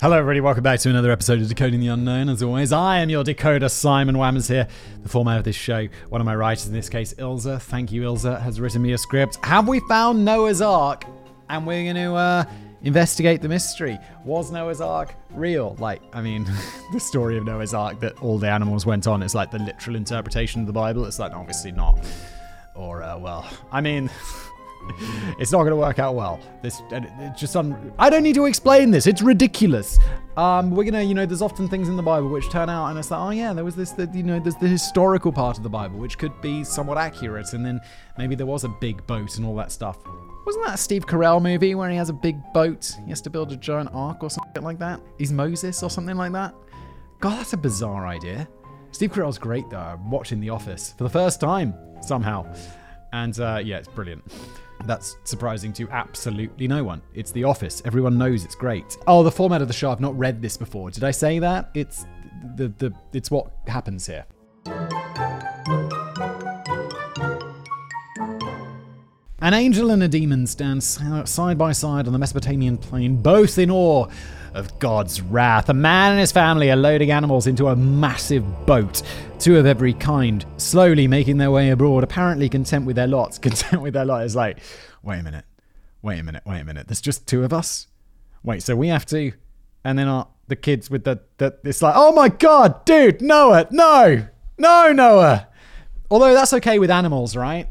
Hello, everybody. Welcome back to another episode of Decoding the Unknown. As always, I am your decoder, Simon Whammers here. The format of this show, one of my writers, in this case, Ilza. Thank you, Ilza, has written me a script. Have we found Noah's Ark? And we're going to uh, investigate the mystery. Was Noah's Ark real? Like, I mean, the story of Noah's Ark that all the animals went on is like the literal interpretation of the Bible. It's like, obviously not. Or, uh, well, I mean. it's not going to work out well. This it's just un- I don't need to explain this. It's ridiculous. Um, we're gonna, you know, there's often things in the Bible which turn out, and it's like, oh yeah, there was this, the, you know, there's the historical part of the Bible which could be somewhat accurate, and then maybe there was a big boat and all that stuff. Wasn't that a Steve Carell movie where he has a big boat? He has to build a giant ark or something like that. He's Moses or something like that. God, that's a bizarre idea. Steve Carell's great though. I'm watching The Office for the first time somehow, and uh, yeah, it's brilliant. That's surprising to absolutely no one. It's The Office. Everyone knows it's great. Oh, the format of the show. I've not read this before. Did I say that? It's the the it's what happens here. An angel and a demon stand side by side on the Mesopotamian plain, both in awe of God's wrath. A man and his family are loading animals into a massive boat, two of every kind, slowly making their way abroad, apparently content with their lots. Content with their lot is like, wait a minute, wait a minute, wait a minute. There's just two of us? Wait, so we have to, and then our, the kids with the, the, it's like, oh my god, dude, Noah, no, no, Noah. Although that's okay with animals, right?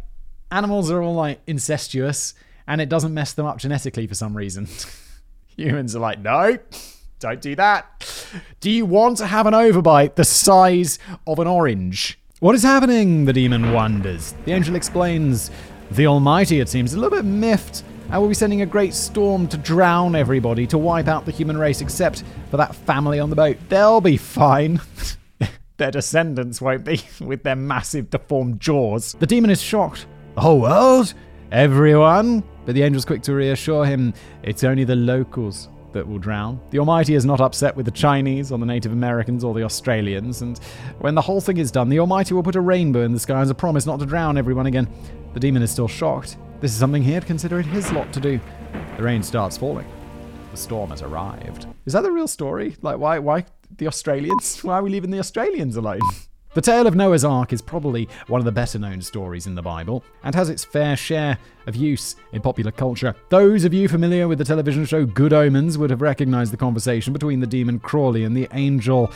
Animals are all like incestuous and it doesn't mess them up genetically for some reason. Humans are like, no, don't do that. Do you want to have an overbite the size of an orange? What is happening? The demon wonders. The angel explains. The Almighty, it seems, a little bit miffed. I will be sending a great storm to drown everybody, to wipe out the human race, except for that family on the boat. They'll be fine. their descendants won't be, with their massive deformed jaws. The demon is shocked the whole world? Everyone? But the angel's quick to reassure him it's only the locals that will drown. The Almighty is not upset with the Chinese or the Native Americans or the Australians, and when the whole thing is done, the Almighty will put a rainbow in the sky as a promise not to drown everyone again. The demon is still shocked. This is something he had considered his lot to do. The rain starts falling. The storm has arrived. Is that the real story? Like, why, why the Australians? Why are we leaving the Australians alone? The tale of Noah's Ark is probably one of the better known stories in the Bible and has its fair share of use in popular culture. Those of you familiar with the television show Good Omens would have recognized the conversation between the demon Crowley and the angel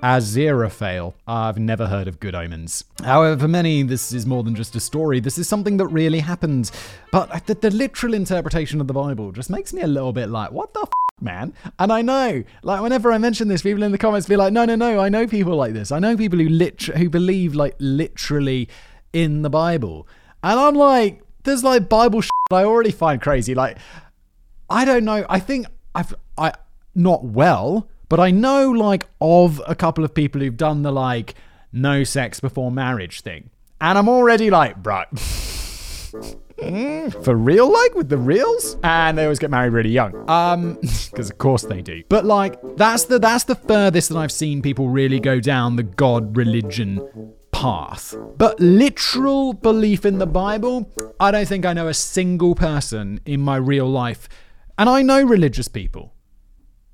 Aziraphale. I've never heard of Good Omens. However, for many, this is more than just a story. This is something that really happened. But the, the literal interpretation of the Bible just makes me a little bit like, what the f- man. And I know, like, whenever I mention this, people in the comments be like, no, no, no, I know people like this. I know people who lit- who believe, like, literally in the Bible. And I'm like, there's like Bible shit I already find crazy. Like, I don't know. I think I've, I, not well, but I know, like, of a couple of people who've done the, like, no sex before marriage thing. And I'm already like, bro. Mm, for real, like with the reals, and they always get married really young. Um, because of course they do. But like that's the that's the furthest that I've seen people really go down the God religion path. But literal belief in the Bible, I don't think I know a single person in my real life, and I know religious people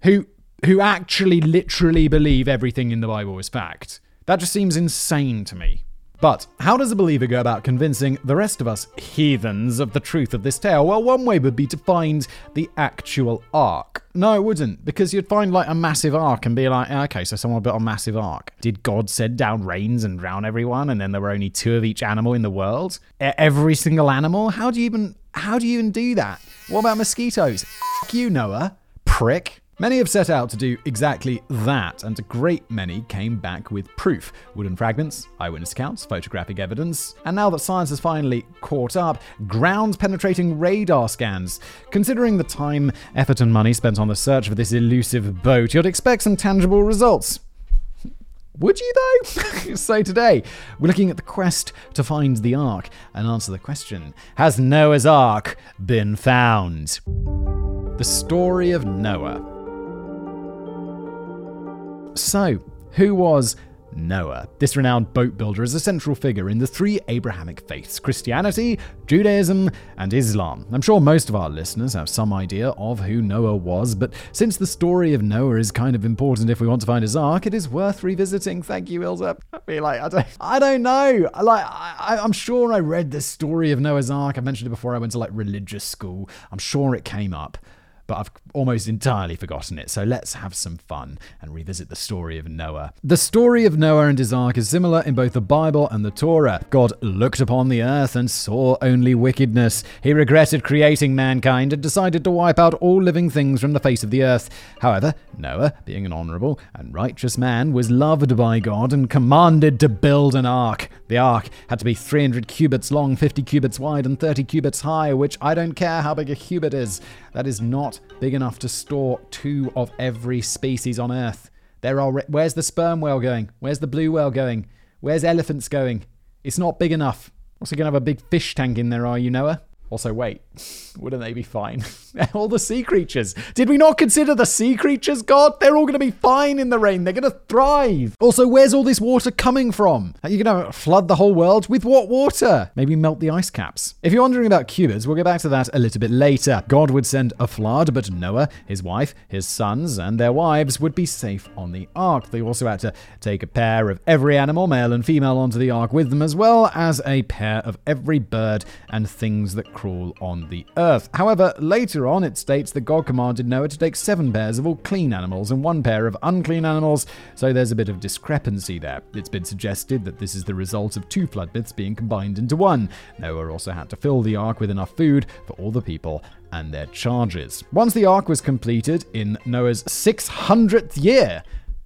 who who actually literally believe everything in the Bible is fact. That just seems insane to me. But how does a believer go about convincing the rest of us heathens of the truth of this tale? Well, one way would be to find the actual ark. No, it wouldn't, because you'd find like a massive ark and be like, ah, okay, so someone built a massive ark. Did God send down rains and drown everyone, and then there were only two of each animal in the world? Every single animal? How do you even how do you even do that? What about mosquitoes? F you, Noah, prick. Many have set out to do exactly that, and a great many came back with proof wooden fragments, eyewitness accounts, photographic evidence, and now that science has finally caught up, ground penetrating radar scans. Considering the time, effort, and money spent on the search for this elusive boat, you'd expect some tangible results. Would you though? so today, we're looking at the quest to find the Ark and answer the question Has Noah's Ark been found? The story of Noah. So, who was Noah. This renowned boat builder is a central figure in the three Abrahamic faiths Christianity, Judaism, and Islam. I'm sure most of our listeners have some idea of who Noah was, but since the story of Noah is kind of important if we want to find his ark, it is worth revisiting. Thank you, Ilza. I feel like I don't, I don't know. Like I, I'm sure I read the story of Noah's Ark. I mentioned it before. I went to like religious school. I'm sure it came up but I've almost entirely forgotten it. So let's have some fun and revisit the story of Noah. The story of Noah and his ark is similar in both the Bible and the Torah. God looked upon the earth and saw only wickedness. He regretted creating mankind and decided to wipe out all living things from the face of the earth. However, Noah, being an honorable and righteous man, was loved by God and commanded to build an ark. The ark had to be 300 cubits long, 50 cubits wide, and 30 cubits high, which I don't care how big a cubit is. That is not big enough to store two of every species on Earth. There are. Where's the sperm whale going? Where's the blue whale going? Where's elephants going? It's not big enough. Also, gonna have a big fish tank in there, are you, Noah? Also, wait, wouldn't they be fine? all the sea creatures. Did we not consider the sea creatures, God? They're all going to be fine in the rain. They're going to thrive. Also, where's all this water coming from? Are you going to flood the whole world with what water? Maybe melt the ice caps. If you're wondering about cubits, we'll get back to that a little bit later. God would send a flood, but Noah, his wife, his sons, and their wives would be safe on the ark. They also had to take a pair of every animal, male and female, onto the ark with them, as well as a pair of every bird and things that crawl on the earth. However, later on it states that God commanded Noah to take seven pairs of all clean animals and one pair of unclean animals, so there's a bit of discrepancy there. It's been suggested that this is the result of two flood myths being combined into one. Noah also had to fill the ark with enough food for all the people and their charges. Once the ark was completed in Noah's 600th year,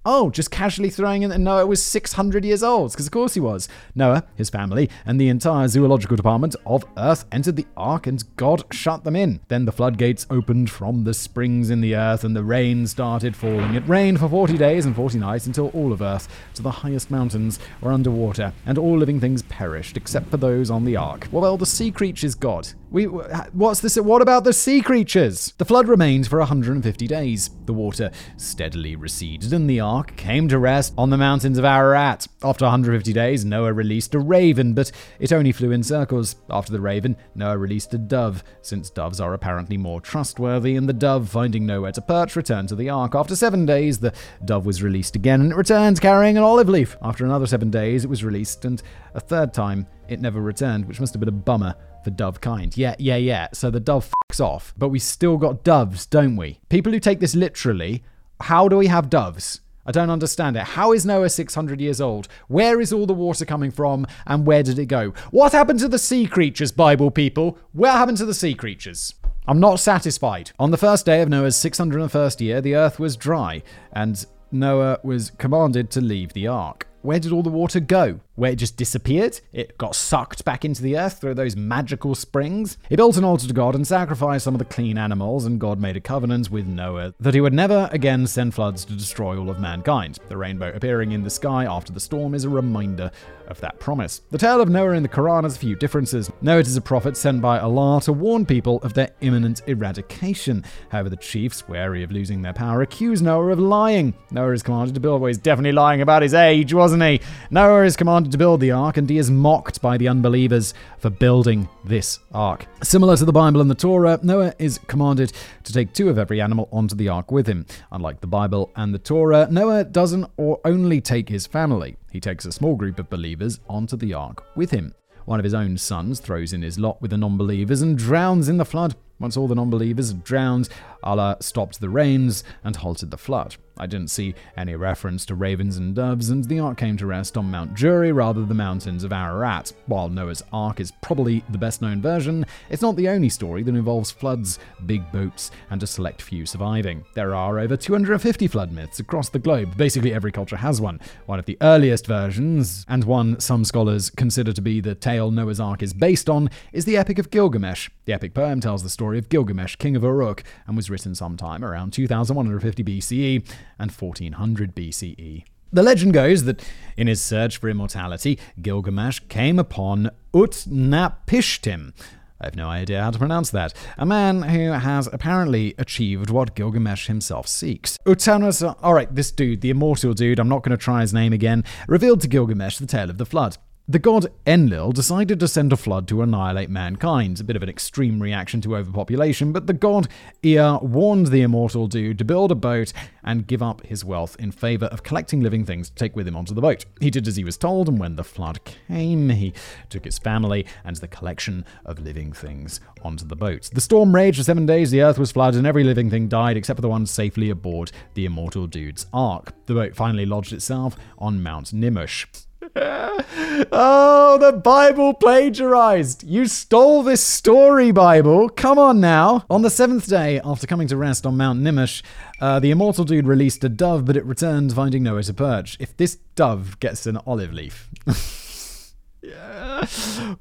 Oh, just casually throwing in that Noah was 600 years old, because of course he was. Noah, his family, and the entire zoological department of Earth entered the ark and God shut them in. Then the floodgates opened from the springs in the earth and the rain started falling. It rained for 40 days and 40 nights until all of Earth, to the highest mountains, were underwater, and all living things perished except for those on the ark. Well, the sea creatures God. We what's this? What about the sea creatures? The flood remained for 150 days. The water steadily receded, and the ark came to rest on the mountains of Ararat. After 150 days, Noah released a raven, but it only flew in circles. After the raven, Noah released a dove, since doves are apparently more trustworthy. And the dove, finding nowhere to perch, returned to the ark. After seven days, the dove was released again, and it returned carrying an olive leaf. After another seven days, it was released, and a third time, it never returned, which must have been a bummer for dove kind. Yeah, yeah, yeah. So the dove fucks off, but we still got doves, don't we? People who take this literally, how do we have doves? I don't understand it. How is Noah 600 years old? Where is all the water coming from and where did it go? What happened to the sea creatures, Bible people? What happened to the sea creatures? I'm not satisfied. On the first day of Noah's 601st year, the earth was dry and Noah was commanded to leave the ark. Where did all the water go? Where it just disappeared? It got sucked back into the earth through those magical springs? He built an altar to God and sacrificed some of the clean animals, and God made a covenant with Noah that he would never again send floods to destroy all of mankind. The rainbow appearing in the sky after the storm is a reminder of that promise. The tale of Noah in the Quran has a few differences. Noah is a prophet sent by Allah to warn people of their imminent eradication. However, the chiefs, wary of losing their power, accuse Noah of lying. Noah is commanded to build, well, he's definitely lying about his age, wasn't he? Noah is commanded to build the ark, and he is mocked by the unbelievers for building this ark. Similar to the Bible and the Torah, Noah is commanded to take two of every animal onto the ark with him. Unlike the Bible and the Torah, Noah doesn't or only take his family. He takes a small group of believers onto the ark with him. One of his own sons throws in his lot with the non believers and drowns in the flood. Once all the non believers had drowned, Allah stopped the rains and halted the flood. I didn't see any reference to ravens and doves, and the ark came to rest on Mount Judi rather than the mountains of Ararat. While Noah's Ark is probably the best known version, it's not the only story that involves floods, big boats, and a select few surviving. There are over 250 flood myths across the globe. Basically, every culture has one. One of the earliest versions, and one some scholars consider to be the tale Noah's Ark is based on, is the Epic of Gilgamesh. The epic poem tells the story of Gilgamesh, king of Uruk, and was written sometime around 2150 BCE and 1400 BCE. The legend goes that in his search for immortality, Gilgamesh came upon Utnapishtim, I have no idea how to pronounce that. A man who has apparently achieved what Gilgamesh himself seeks. Utanus, alright, this dude, the immortal dude, I'm not going to try his name again, revealed to Gilgamesh the tale of the flood. The god Enlil decided to send a flood to annihilate mankind. A bit of an extreme reaction to overpopulation, but the god Ea warned the immortal dude to build a boat and give up his wealth in favor of collecting living things to take with him onto the boat. He did as he was told, and when the flood came, he took his family and the collection of living things onto the boat. The storm raged for seven days, the earth was flooded, and every living thing died except for the one safely aboard the immortal dude's ark. The boat finally lodged itself on Mount Nimush. oh, the Bible plagiarized. You stole this story, Bible. Come on now. On the seventh day, after coming to rest on Mount Nimush, uh, the immortal dude released a dove, but it returned finding nowhere to perch. If this dove gets an olive leaf.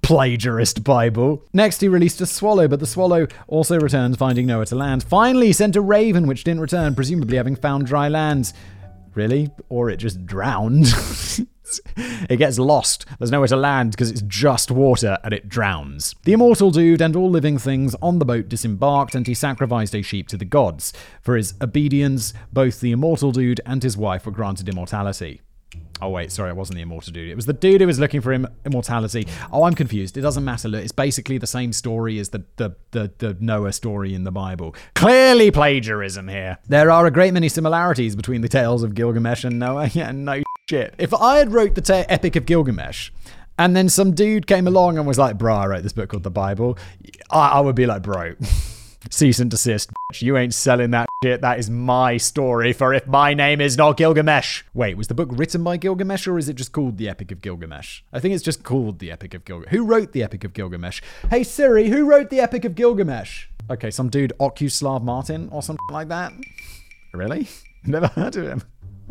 Plagiarist Bible. Next, he released a swallow, but the swallow also returned, finding nowhere to land. Finally, sent a raven, which didn't return, presumably having found dry land. Really? Or it just drowned? it gets lost. There's nowhere to land because it's just water and it drowns. The immortal dude and all living things on the boat disembarked and he sacrificed a sheep to the gods. For his obedience, both the immortal dude and his wife were granted immortality. Oh wait, sorry, it wasn't the immortal dude. It was the dude who was looking for Im- immortality. Oh, I'm confused. It doesn't matter. Look, it's basically the same story as the, the the the Noah story in the Bible. Clearly plagiarism here. There are a great many similarities between the tales of Gilgamesh and Noah. Yeah, no shit. If I had wrote the ta- Epic of Gilgamesh, and then some dude came along and was like, "Bro, I wrote this book called the Bible," I, I would be like, "Bro." Cease and desist. Bitch. You ain't selling that shit. That is my story for if my name is not Gilgamesh. Wait, was the book written by Gilgamesh or is it just called The Epic of Gilgamesh? I think it's just called The Epic of Gilgamesh. Who wrote The Epic of Gilgamesh? Hey Siri, who wrote The Epic of Gilgamesh? Okay, some dude, Okuslav Martin or something like that. Really? Never heard of him.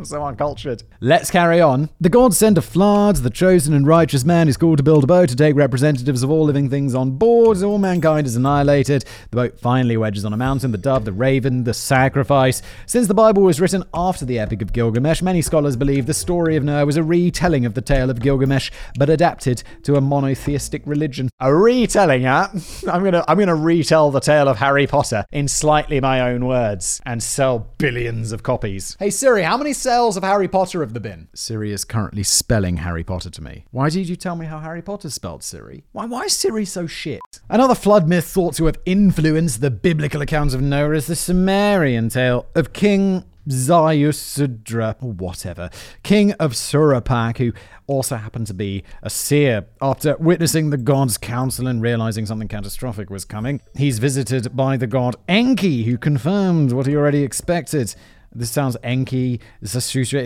So uncultured. Let's carry on. The gods send a flood. The chosen and righteous man is called to build a boat to take representatives of all living things on board. All mankind is annihilated. The boat finally wedges on a mountain. The dove, the raven, the sacrifice. Since the Bible was written after the Epic of Gilgamesh, many scholars believe the story of Noah was a retelling of the tale of Gilgamesh, but adapted to a monotheistic religion. A retelling, huh? I'm gonna I'm gonna retell the tale of Harry Potter in slightly my own words and sell billions of copies. Hey Siri, how many sales of Harry Potter have there been? Siri is currently spelling Harry Potter to me. Why did you tell me how Harry Potter spelled Siri? Why, why is Siri so shit? Another flood myth thought to have influenced the biblical accounts of Noah is the Sumerian tale of King Ziusudra, or whatever, king of Shuruppak, who also happened to be a seer. After witnessing the god's counsel and realizing something catastrophic was coming, he's visited by the god Enki, who confirmed what he already expected. This sounds Enki. It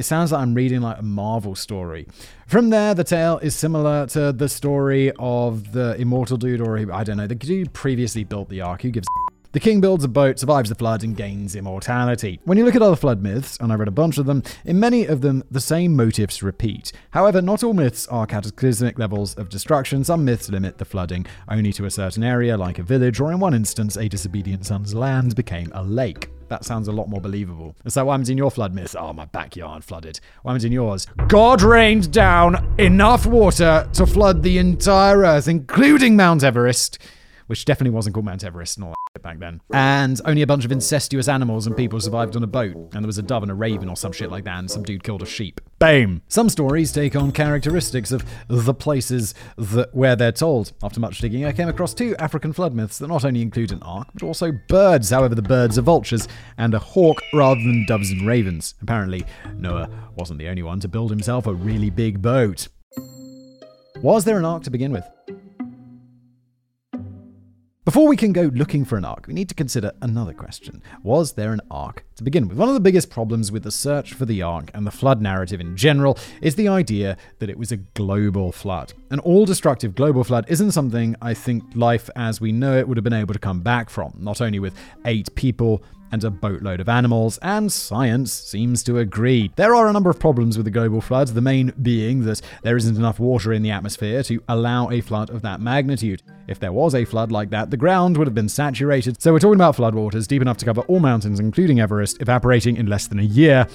sounds like I'm reading like a Marvel story. From there, the tale is similar to the story of the immortal dude, or I don't know, the dude previously built the ark. Who gives the king builds a boat, survives the flood, and gains immortality. When you look at other flood myths, and I read a bunch of them, in many of them, the same motifs repeat. However, not all myths are cataclysmic levels of destruction. Some myths limit the flooding only to a certain area, like a village, or in one instance, a disobedient son's land became a lake. That sounds a lot more believable. So what happens in your flood myth? Oh, my backyard flooded. What happens in yours? God rained down enough water to flood the entire earth, including Mount Everest which definitely wasn't called Mount Everest and all that back then. And only a bunch of incestuous animals and people survived on a boat. And there was a dove and a raven or some shit like that, and some dude killed a sheep. Boom! Some stories take on characteristics of the places that where they're told. After much digging, I came across two African flood myths that not only include an ark, but also birds. However, the birds are vultures and a hawk rather than doves and ravens. Apparently, Noah wasn't the only one to build himself a really big boat. Was there an ark to begin with? Before we can go looking for an ark, we need to consider another question. Was there an ark to begin with? One of the biggest problems with the search for the ark and the flood narrative in general is the idea that it was a global flood. An all destructive global flood isn't something I think life as we know it would have been able to come back from, not only with eight people and a boatload of animals, and science seems to agree. There are a number of problems with the global flood, the main being that there isn't enough water in the atmosphere to allow a flood of that magnitude. If there was a flood like that, the ground would have been saturated, so we're talking about floodwaters deep enough to cover all mountains, including Everest, evaporating in less than a year.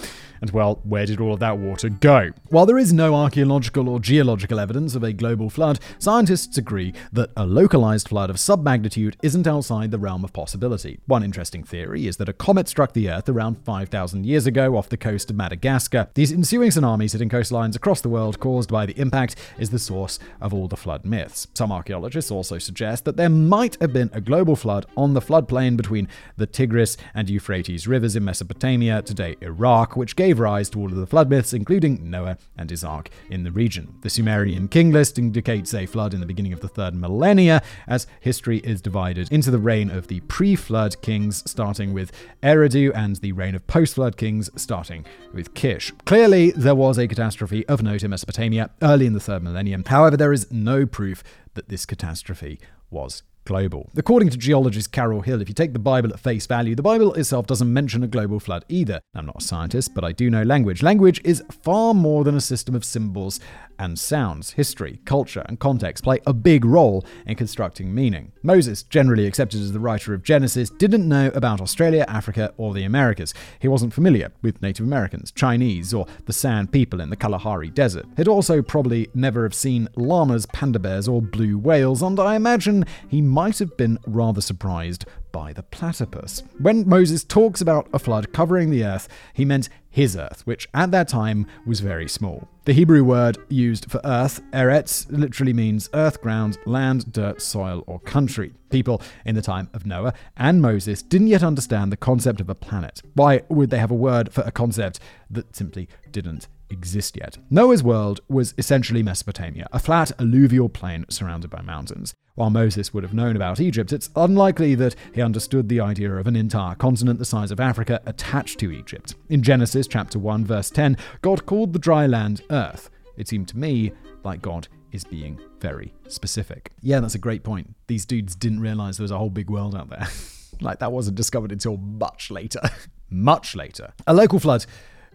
And well, where did all of that water go? While there is no archaeological or geological evidence of a global flood, scientists agree that a localized flood of submagnitude isn't outside the realm of possibility. One interesting theory is that a comet struck the Earth around 5,000 years ago off the coast of Madagascar. These ensuing tsunamis hitting coastlines across the world caused by the impact is the source of all the flood myths. Some archaeologists also suggest that there might have been a global flood on the floodplain between the Tigris and Euphrates rivers in Mesopotamia, today Iraq, which gave rise to all of the flood myths, including Noah and his ark in the region. The Sumerian king list indicates a flood in the beginning of the third millennia, as history is divided into the reign of the pre flood kings, starting with Eridu, and the reign of post flood kings, starting with Kish. Clearly, there was a catastrophe of note in Mesopotamia early in the third millennium. However, there is no proof that this catastrophe was global. According to geologist Carol Hill, if you take the Bible at face value, the Bible itself doesn't mention a global flood either. I'm not a scientist, but I do know language. Language is far more than a system of symbols and sounds. History, culture, and context play a big role in constructing meaning. Moses, generally accepted as the writer of Genesis, didn't know about Australia, Africa, or the Americas. He wasn't familiar with Native Americans, Chinese, or the San people in the Kalahari Desert. He'd also probably never have seen llamas, panda bears, or blue whales, and I imagine he might have been rather surprised by the platypus. When Moses talks about a flood covering the earth, he meant his earth, which at that time was very small. The Hebrew word used for earth, eretz, literally means earth, ground, land, dirt, soil, or country. People in the time of Noah and Moses didn't yet understand the concept of a planet. Why would they have a word for a concept that simply didn't exist yet. Noah's world was essentially Mesopotamia, a flat alluvial plain surrounded by mountains. While Moses would have known about Egypt, it's unlikely that he understood the idea of an entire continent the size of Africa attached to Egypt. In Genesis chapter 1 verse 10, God called the dry land earth. It seemed to me like God is being very specific. Yeah, that's a great point. These dudes didn't realize there was a whole big world out there. like that wasn't discovered until much later. much later. A local flood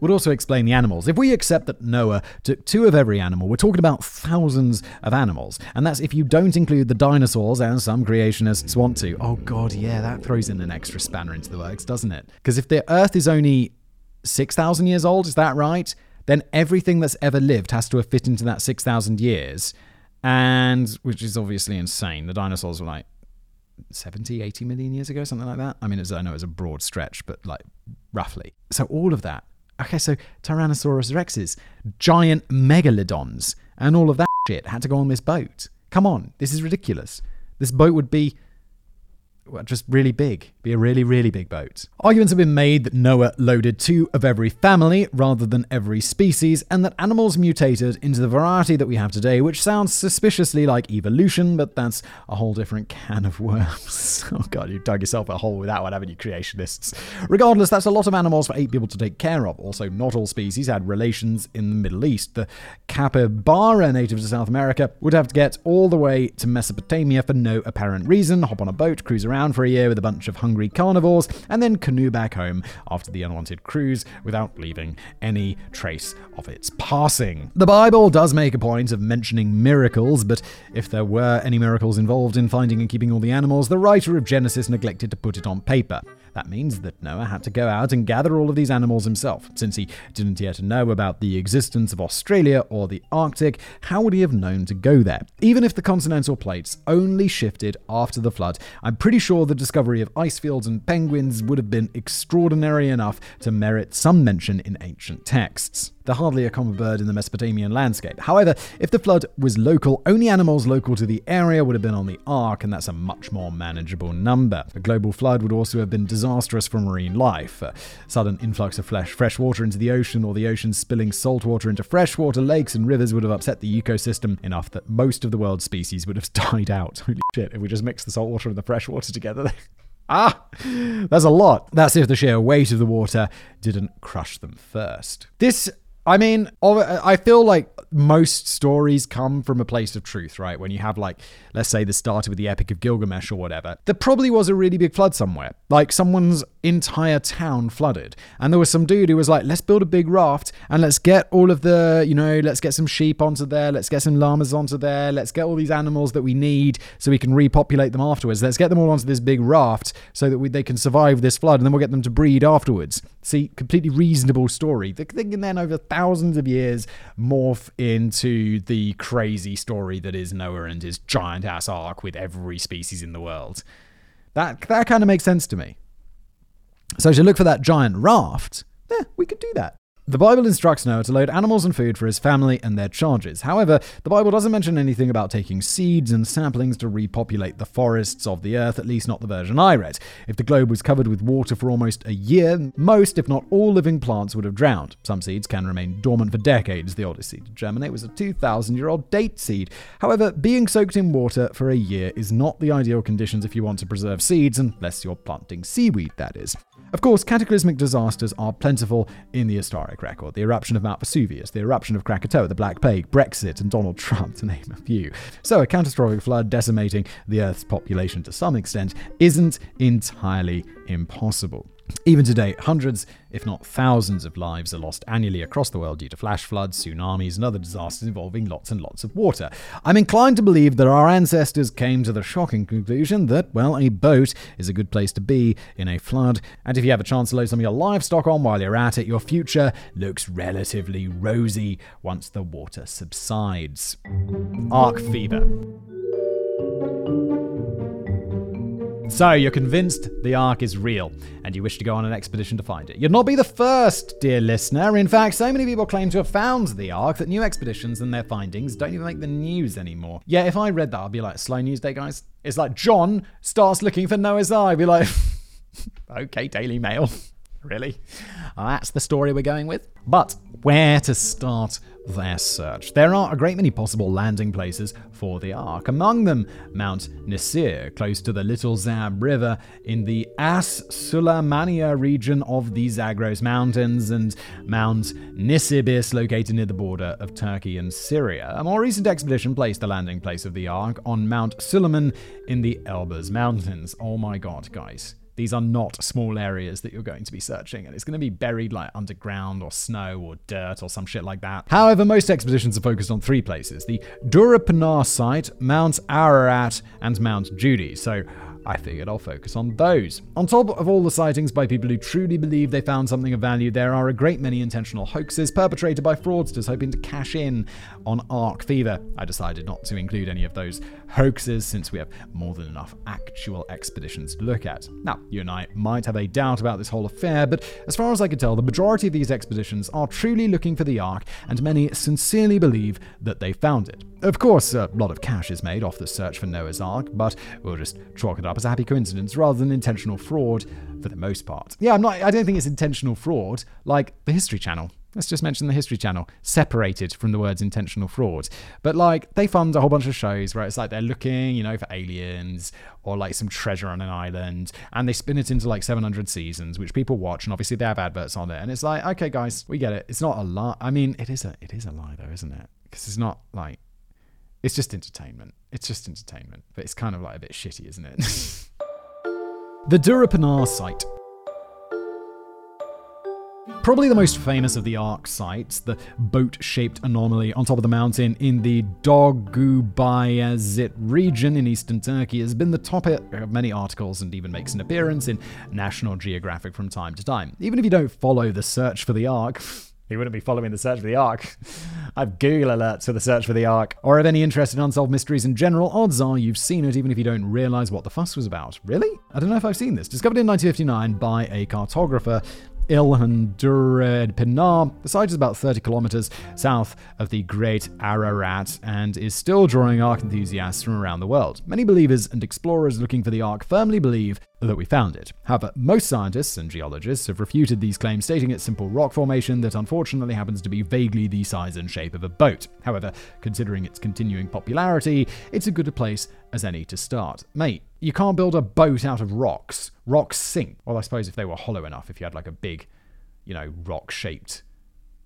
would also explain the animals. If we accept that Noah took two of every animal, we're talking about thousands of animals. And that's if you don't include the dinosaurs, as some creationists want to. Oh, God, yeah, that throws in an extra spanner into the works, doesn't it? Because if the Earth is only 6,000 years old, is that right? Then everything that's ever lived has to have fit into that 6,000 years. And, which is obviously insane. The dinosaurs were like 70, 80 million years ago, something like that. I mean, I know it's a broad stretch, but like roughly. So all of that Okay, so Tyrannosaurus rexes, giant megalodons, and all of that shit had to go on this boat. Come on, this is ridiculous. This boat would be well, just really big be a really, really big boat. Arguments have been made that Noah loaded two of every family rather than every species, and that animals mutated into the variety that we have today, which sounds suspiciously like evolution, but that's a whole different can of worms. oh god, you dug yourself a hole with that one, haven't you, creationists? Regardless, that's a lot of animals for eight people to take care of. Also, not all species had relations in the Middle East. The capybara, native to South America, would have to get all the way to Mesopotamia for no apparent reason, hop on a boat, cruise around for a year with a bunch of hungry hungry carnivores, and then canoe back home after the unwanted cruise without leaving any trace of its passing. The Bible does make a point of mentioning miracles, but if there were any miracles involved in finding and keeping all the animals, the writer of Genesis neglected to put it on paper. That means that Noah had to go out and gather all of these animals himself. Since he didn't yet know about the existence of Australia or the Arctic, how would he have known to go there? Even if the continental plates only shifted after the flood, I'm pretty sure the discovery of ice fields and penguins would have been extraordinary enough to merit some mention in ancient texts. They're hardly a common bird in the Mesopotamian landscape. However, if the flood was local, only animals local to the area would have been on the ark, and that's a much more manageable number. A global flood would also have been disastrous for marine life. A sudden influx of fresh, fresh water into the ocean, or the ocean spilling salt water into freshwater lakes and rivers would have upset the ecosystem enough that most of the world's species would have died out. Holy shit, if we just mix the salt water and the fresh water together. Ah, that's a lot. That's if the sheer weight of the water didn't crush them first. This I mean, I feel like most stories come from a place of truth, right? When you have, like, let's say this started with the Epic of Gilgamesh or whatever, there probably was a really big flood somewhere. Like, someone's entire town flooded. And there was some dude who was like, let's build a big raft and let's get all of the, you know, let's get some sheep onto there, let's get some llamas onto there, let's get all these animals that we need so we can repopulate them afterwards. Let's get them all onto this big raft so that we, they can survive this flood and then we'll get them to breed afterwards. See, completely reasonable story. The thing can then, over thousands of years, morph into the crazy story that is Noah and his giant ass ark with every species in the world. That that kind of makes sense to me. So to look for that giant raft, yeah, we could do that. The Bible instructs Noah to load animals and food for his family and their charges. However, the Bible doesn't mention anything about taking seeds and saplings to repopulate the forests of the earth, at least not the version I read. If the globe was covered with water for almost a year, most, if not all, living plants would have drowned. Some seeds can remain dormant for decades. The oldest seed to germinate was a 2,000 year old date seed. However, being soaked in water for a year is not the ideal conditions if you want to preserve seeds, unless you're planting seaweed, that is. Of course, cataclysmic disasters are plentiful in the historic record. The eruption of Mount Vesuvius, the eruption of Krakatoa, the Black Plague, Brexit, and Donald Trump, to name a few. So, a catastrophic flood decimating the Earth's population to some extent isn't entirely impossible. Even today, hundreds, if not thousands, of lives are lost annually across the world due to flash floods, tsunamis, and other disasters involving lots and lots of water. I'm inclined to believe that our ancestors came to the shocking conclusion that, well, a boat is a good place to be in a flood, and if you have a chance to load some of your livestock on while you're at it, your future looks relatively rosy once the water subsides. Ark Fever. So, you're convinced the Ark is real, and you wish to go on an expedition to find it. You'd not be the first, dear listener. In fact, so many people claim to have found the Ark that new expeditions and their findings don't even make the news anymore. Yeah, if I read that, I'd be like, slow news day, guys. It's like John starts looking for Noah's Ark. I'd be like, okay, Daily Mail. really? That's the story we're going with. But where to start their search. There are a great many possible landing places for the Ark, among them Mount Nisir, close to the Little Zab River in the As Sulamania region of the Zagros Mountains, and Mount Nisibis, located near the border of Turkey and Syria. A more recent expedition placed the landing place of the Ark on Mount Suleiman in the Elburz Mountains. Oh my god, guys. These are not small areas that you're going to be searching, and it's going to be buried like underground or snow or dirt or some shit like that. However, most expeditions are focused on three places the Durupinar site, Mount Ararat, and Mount Judi. So I figured I'll focus on those. On top of all the sightings by people who truly believe they found something of value, there are a great many intentional hoaxes perpetrated by fraudsters hoping to cash in on Ark Fever. I decided not to include any of those hoaxes since we have more than enough actual expeditions to look at. Now, you and I might have a doubt about this whole affair, but as far as I can tell, the majority of these expeditions are truly looking for the Ark, and many sincerely believe that they found it. Of course, a lot of cash is made off the search for Noah's Ark, but we'll just chalk it up as a happy coincidence rather than intentional fraud for the most part. Yeah, I'm not I don't think it's intentional fraud like the History Channel. Let's just mention the History Channel, separated from the words intentional fraud. But like, they fund a whole bunch of shows where it's like they're looking, you know, for aliens or like some treasure on an island, and they spin it into like 700 seasons, which people watch, and obviously they have adverts on it. And it's like, okay, guys, we get it. It's not a lie. I mean, it is a it is a lie though, isn't it? Because it's not like it's just entertainment. It's just entertainment, but it's kind of like a bit shitty, isn't it? the Durupinar site Probably the most famous of the Ark sites, the boat shaped anomaly on top of the mountain in the Dogubayazit region in eastern Turkey, has been the topic of many articles and even makes an appearance in National Geographic from time to time. Even if you don't follow the search for the Ark, you wouldn't be following the search for the Ark. I've Google alerts for the search for the Ark. Or have any interest in unsolved mysteries in general, odds are you've seen it even if you don't realize what the fuss was about. Really? I don't know if I've seen this. Discovered in 1959 by a cartographer Ilhan Durupinar. The site is about 30 kilometers south of the Great Ararat and is still drawing Ark enthusiasts from around the world. Many believers and explorers looking for the Ark firmly believe that we found it. However, most scientists and geologists have refuted these claims, stating it's simple rock formation that unfortunately happens to be vaguely the size and shape of a boat. However, considering its continuing popularity, it's a good a place as any to start. Mate, you can't build a boat out of rocks. Rocks sink. Well, I suppose if they were hollow enough, if you had like a big, you know, rock shaped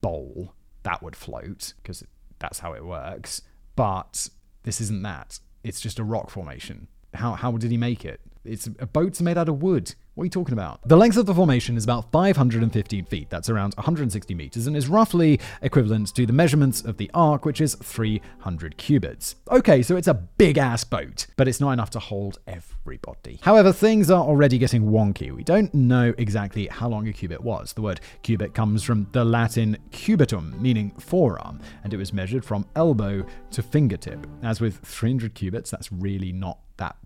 bowl, that would float, because that's how it works. But this isn't that. It's just a rock formation. How, how did he make it? It's a boat's made out of wood. What are you talking about? The length of the formation is about 515 feet. That's around 160 meters and is roughly equivalent to the measurements of the Ark, which is 300 cubits. Okay, so it's a big ass boat, but it's not enough to hold everybody. However, things are already getting wonky. We don't know exactly how long a cubit was. The word cubit comes from the Latin cubitum, meaning forearm, and it was measured from elbow to fingertip. As with 300 cubits, that's really not that.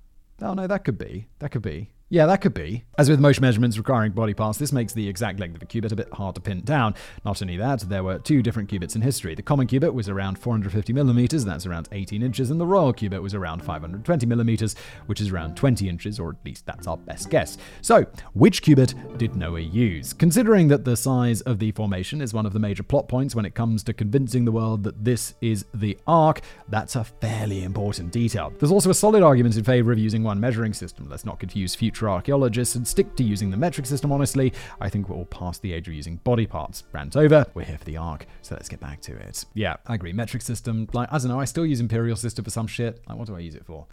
Oh no, that could be. That could be. Yeah, that could be. As with most measurements requiring body parts, this makes the exact length of a cubit a bit hard to pin down. Not only that, there were two different cubits in history. The common cubit was around 450 millimeters, that's around 18 inches, and the royal cubit was around 520 millimeters, which is around 20 inches, or at least that's our best guess. So, which cubit did Noah use? Considering that the size of the formation is one of the major plot points when it comes to convincing the world that this is the Ark, that's a fairly important detail. There's also a solid argument in favor of using one measuring system. Let's not confuse future future archaeologists and stick to using the metric system, honestly. I think we're all past the age of using body parts. Rant over. We're here for the ark, so let's get back to it. Yeah, I agree. Metric system, like, I don't know, I still use imperial system for some shit. Like, what do I use it for?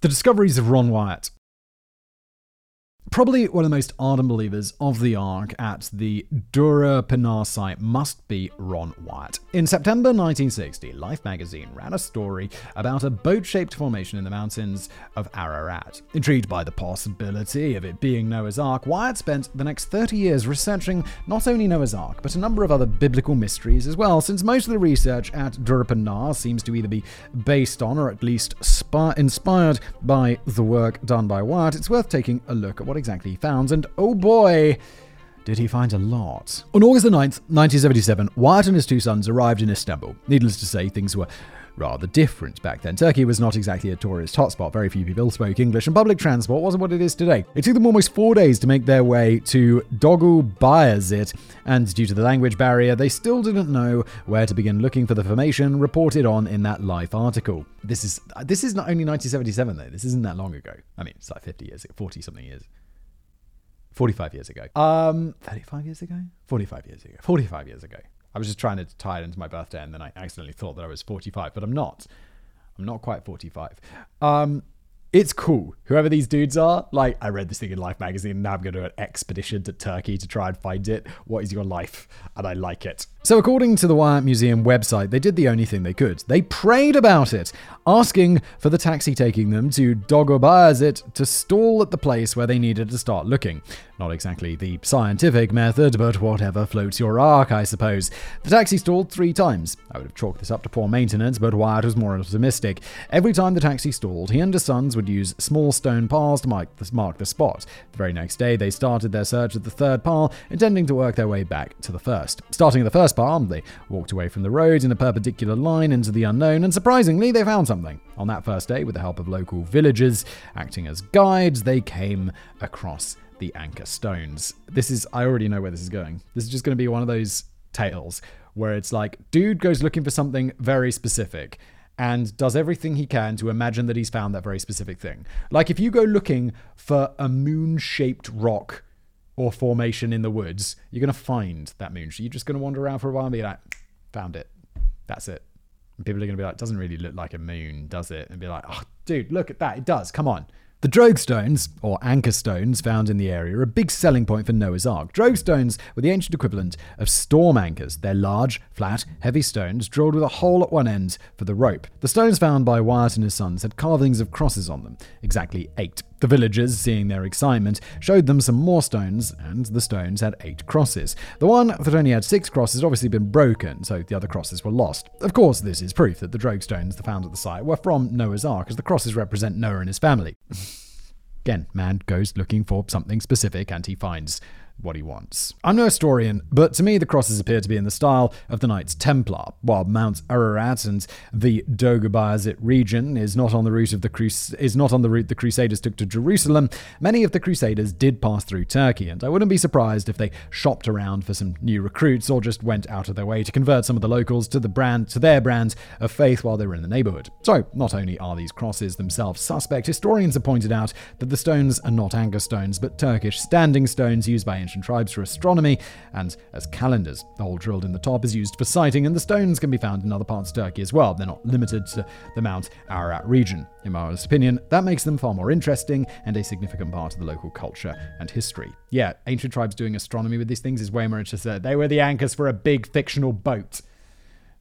The discoveries of Ron Wyatt. Probably one of the most ardent believers of the Ark at the Durupinar site must be Ron Wyatt. In September 1960, Life magazine ran a story about a boat shaped formation in the mountains of Ararat. Intrigued by the possibility of it being Noah's Ark, Wyatt spent the next 30 years researching not only Noah's Ark, but a number of other biblical mysteries as well, since most of the research at Durupinar seems to either be based on or at least spi- inspired by the work done by Wyatt. It's worth taking a look at what exactly he found, and oh boy, did he find a lot. On August the 9th, 1977, Wyatt and his two sons arrived in Istanbul. Needless to say, things were rather different back then. Turkey was not exactly a tourist hotspot. Very few people spoke English, and public transport wasn't what it is today. It took them almost four days to make their way to Dogu Bayazit, and due to the language barrier, they still didn't know where to begin looking for the formation reported on in that Life article. This is this is not only 1977 though. This isn't that long ago. I mean, it's like 50 years, 40 something years. 45 years ago. Um, 35 years ago? 45 years ago. 45 years ago. I was just trying to tie it into my birthday and then I accidentally thought that I was 45, but I'm not. I'm not quite 45. Um, it's cool. Whoever these dudes are, like, I read this thing in Life magazine, and now I'm going to do an expedition to Turkey to try and find it. What is your life? And I like it. So, according to the Wyatt Museum website, they did the only thing they could. They prayed about it, asking for the taxi taking them to Dogubayazit to stall at the place where they needed to start looking. Not exactly the scientific method, but whatever floats your ark, I suppose. The taxi stalled three times. I would have chalked this up to poor maintenance, but Wyatt was more optimistic. Every time the taxi stalled, he and his sons would use small stone piles to mark the, mark the spot. The very next day, they started their search at the third pile, intending to work their way back to the first. Starting at the first pile, they walked away from the road in a perpendicular line into the unknown, and surprisingly, they found something. On that first day, with the help of local villagers acting as guides, they came across the anchor stones. This is, I already know where this is going. This is just going to be one of those tales where it's like, dude goes looking for something very specific and does everything he can to imagine that he's found that very specific thing. Like if you go looking for a moon shaped rock or formation in the woods, you're going to find that moon. You're just going to wander around for a while and be like, found it. That's it. And people are going to be like, doesn't really look like a moon, does it? And be like, oh, dude, look at that. It does. Come on. The drogue stones, or anchor stones, found in the area are a big selling point for Noah's Ark. Drogue stones were the ancient equivalent of storm anchors. They're large, flat, heavy stones drilled with a hole at one end for the rope. The stones found by Wyatt and his sons had carvings of crosses on them, exactly eight. The villagers, seeing their excitement, showed them some more stones, and the stones had eight crosses. The one that only had six crosses had obviously been broken, so the other crosses were lost. Of course, this is proof that the drogue stones found at the site were from Noah's Ark, as the crosses represent Noah and his family. Again, man goes looking for something specific and he finds what he wants. I'm no historian, but to me the crosses appear to be in the style of the Knights Templar. While Mount Ararat and the Dogubayazit region is not on the route of the Crus- is not on the route the Crusaders took to Jerusalem, many of the Crusaders did pass through Turkey, and I wouldn't be surprised if they shopped around for some new recruits or just went out of their way to convert some of the locals to the brand to their brand of faith while they were in the neighborhood. So, not only are these crosses themselves suspect, historians have pointed out that the stones are not anchor stones, but Turkish standing stones used by ancient tribes for astronomy and as calendars. The hole drilled in the top is used for sighting, and the stones can be found in other parts of Turkey as well. They're not limited to the Mount Ararat region. In honest opinion, that makes them far more interesting and a significant part of the local culture and history. Yeah, ancient tribes doing astronomy with these things is way more interesting. They were the anchors for a big fictional boat.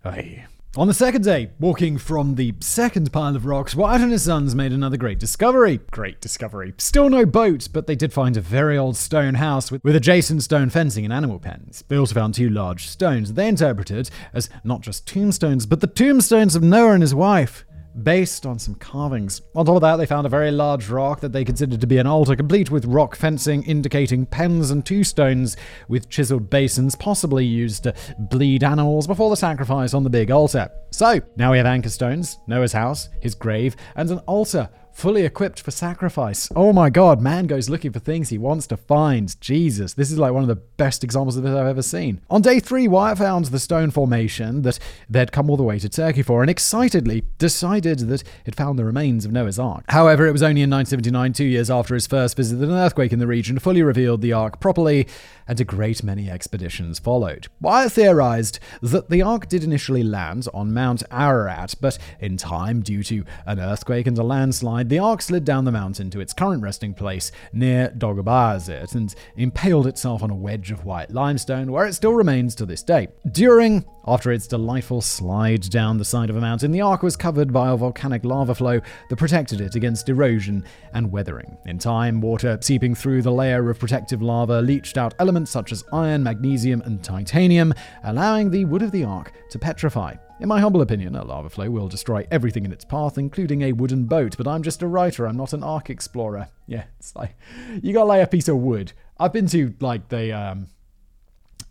Aye. On the second day, walking from the second pile of rocks, Wyatt and his sons made another great discovery. Great discovery. Still no boat, but they did find a very old stone house with, with adjacent stone fencing and animal pens. They also found two large stones they interpreted as not just tombstones, but the tombstones of Noah and his wife based on some carvings. On top of that, they found a very large rock that they considered to be an altar, complete with rock fencing indicating pens and two stones with chiseled basins, possibly used to bleed animals before the sacrifice on the big altar. So, now we have anchor stones, Noah's house, his grave, and an altar fully equipped for sacrifice. Oh my god, man goes looking for things he wants to find. Jesus, this is like one of the best examples of this I've ever seen. On day three, Wyatt found the stone formation that they'd come all the way to Turkey for and excitedly decided that it found the remains of Noah's Ark. However, it was only in 1979, two years after his first visit, that an earthquake in the region fully revealed the Ark properly, and a great many expeditions followed. Wyatt theorized that the Ark did initially land on Mount Ararat, but in time, due to an earthquake and a landslide, the Ark slid down the mountain to its current resting place near Dogubayazit and impaled itself on a wedge of white limestone where it still remains to this day. During, after its delightful slide down the side of a mountain, the Ark was covered by a volcanic lava flow that protected it against erosion and weathering. In time, water seeping through the layer of protective lava leached out elements such as iron, magnesium, and titanium, allowing the wood of the Ark to petrify. In my humble opinion, a lava flow will destroy everything in its path, including a wooden boat, but I'm just a writer, I'm not an ark explorer. Yeah, it's like, you gotta lay a piece of wood. I've been to, like, the, um,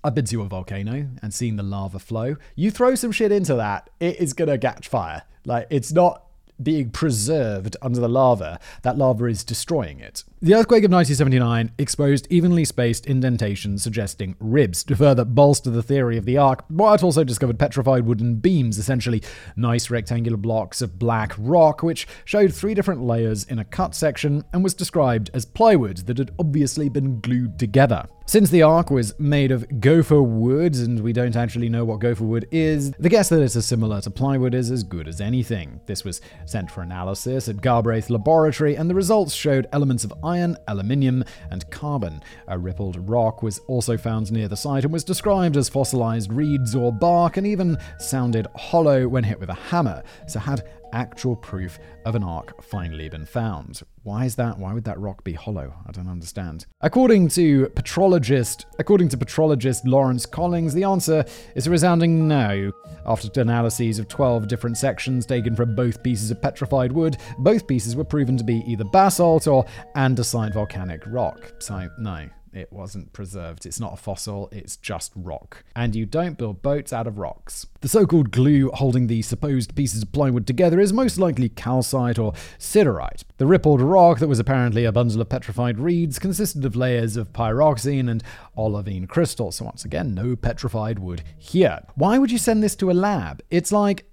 I've been to a volcano and seen the lava flow. You throw some shit into that, it is gonna catch fire. Like, it's not being preserved under the lava, that lava is destroying it. The earthquake of 1979 exposed evenly spaced indentations suggesting ribs. To further bolster the theory of the ark, Wyatt also discovered petrified wooden beams, essentially nice rectangular blocks of black rock, which showed three different layers in a cut section and was described as plywood that had obviously been glued together. Since the ark was made of gopher wood, and we don't actually know what gopher wood is, the guess that it is similar to plywood is as good as anything. This was sent for analysis at Galbraith Laboratory, and the results showed elements of iron, aluminium, and carbon. A rippled rock was also found near the site and was described as fossilized reeds or bark, and even sounded hollow when hit with a hammer, so had actual proof of an ark finally been found. Why is that? Why would that rock be hollow? I don't understand. According to petrologist, according to petrologist Lorence Collins, the answer is a resounding no. After analyses of 12 different sections taken from both pieces of petrified wood, both pieces were proven to be either basalt or andesite volcanic rock. So, no it wasn't preserved. It's not a fossil, it's just rock. And you don't build boats out of rocks. The so called glue holding the supposed pieces of plywood together is most likely calcite or siderite. The rippled rock that was apparently a bundle of petrified reeds consisted of layers of pyroxene and olivine crystals. So, once again, no petrified wood here. Why would you send this to a lab? It's like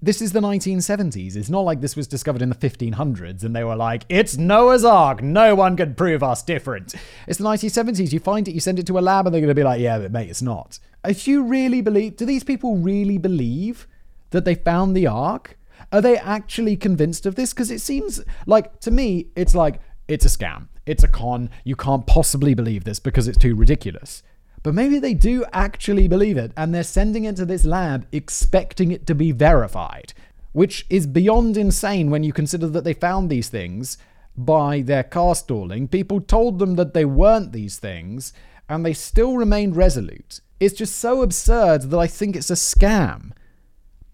this is the 1970s. It's not like this was discovered in the 1500s and they were like, it's Noah's Ark. No one can prove us different. It's the 1970s. You find it, you send it to a lab, and they're going to be like, yeah, but mate, it's not. If you really believe, do these people really believe that they found the Ark? Are they actually convinced of this? Because it seems like, to me, it's like, it's a scam. It's a con. You can't possibly believe this because it's too ridiculous. But maybe they do actually believe it and they're sending it to this lab expecting it to be verified, which is beyond insane when you consider that they found these things by their car stalling. People told them that they weren't these things and they still remained resolute. It's just so absurd that I think it's a scam.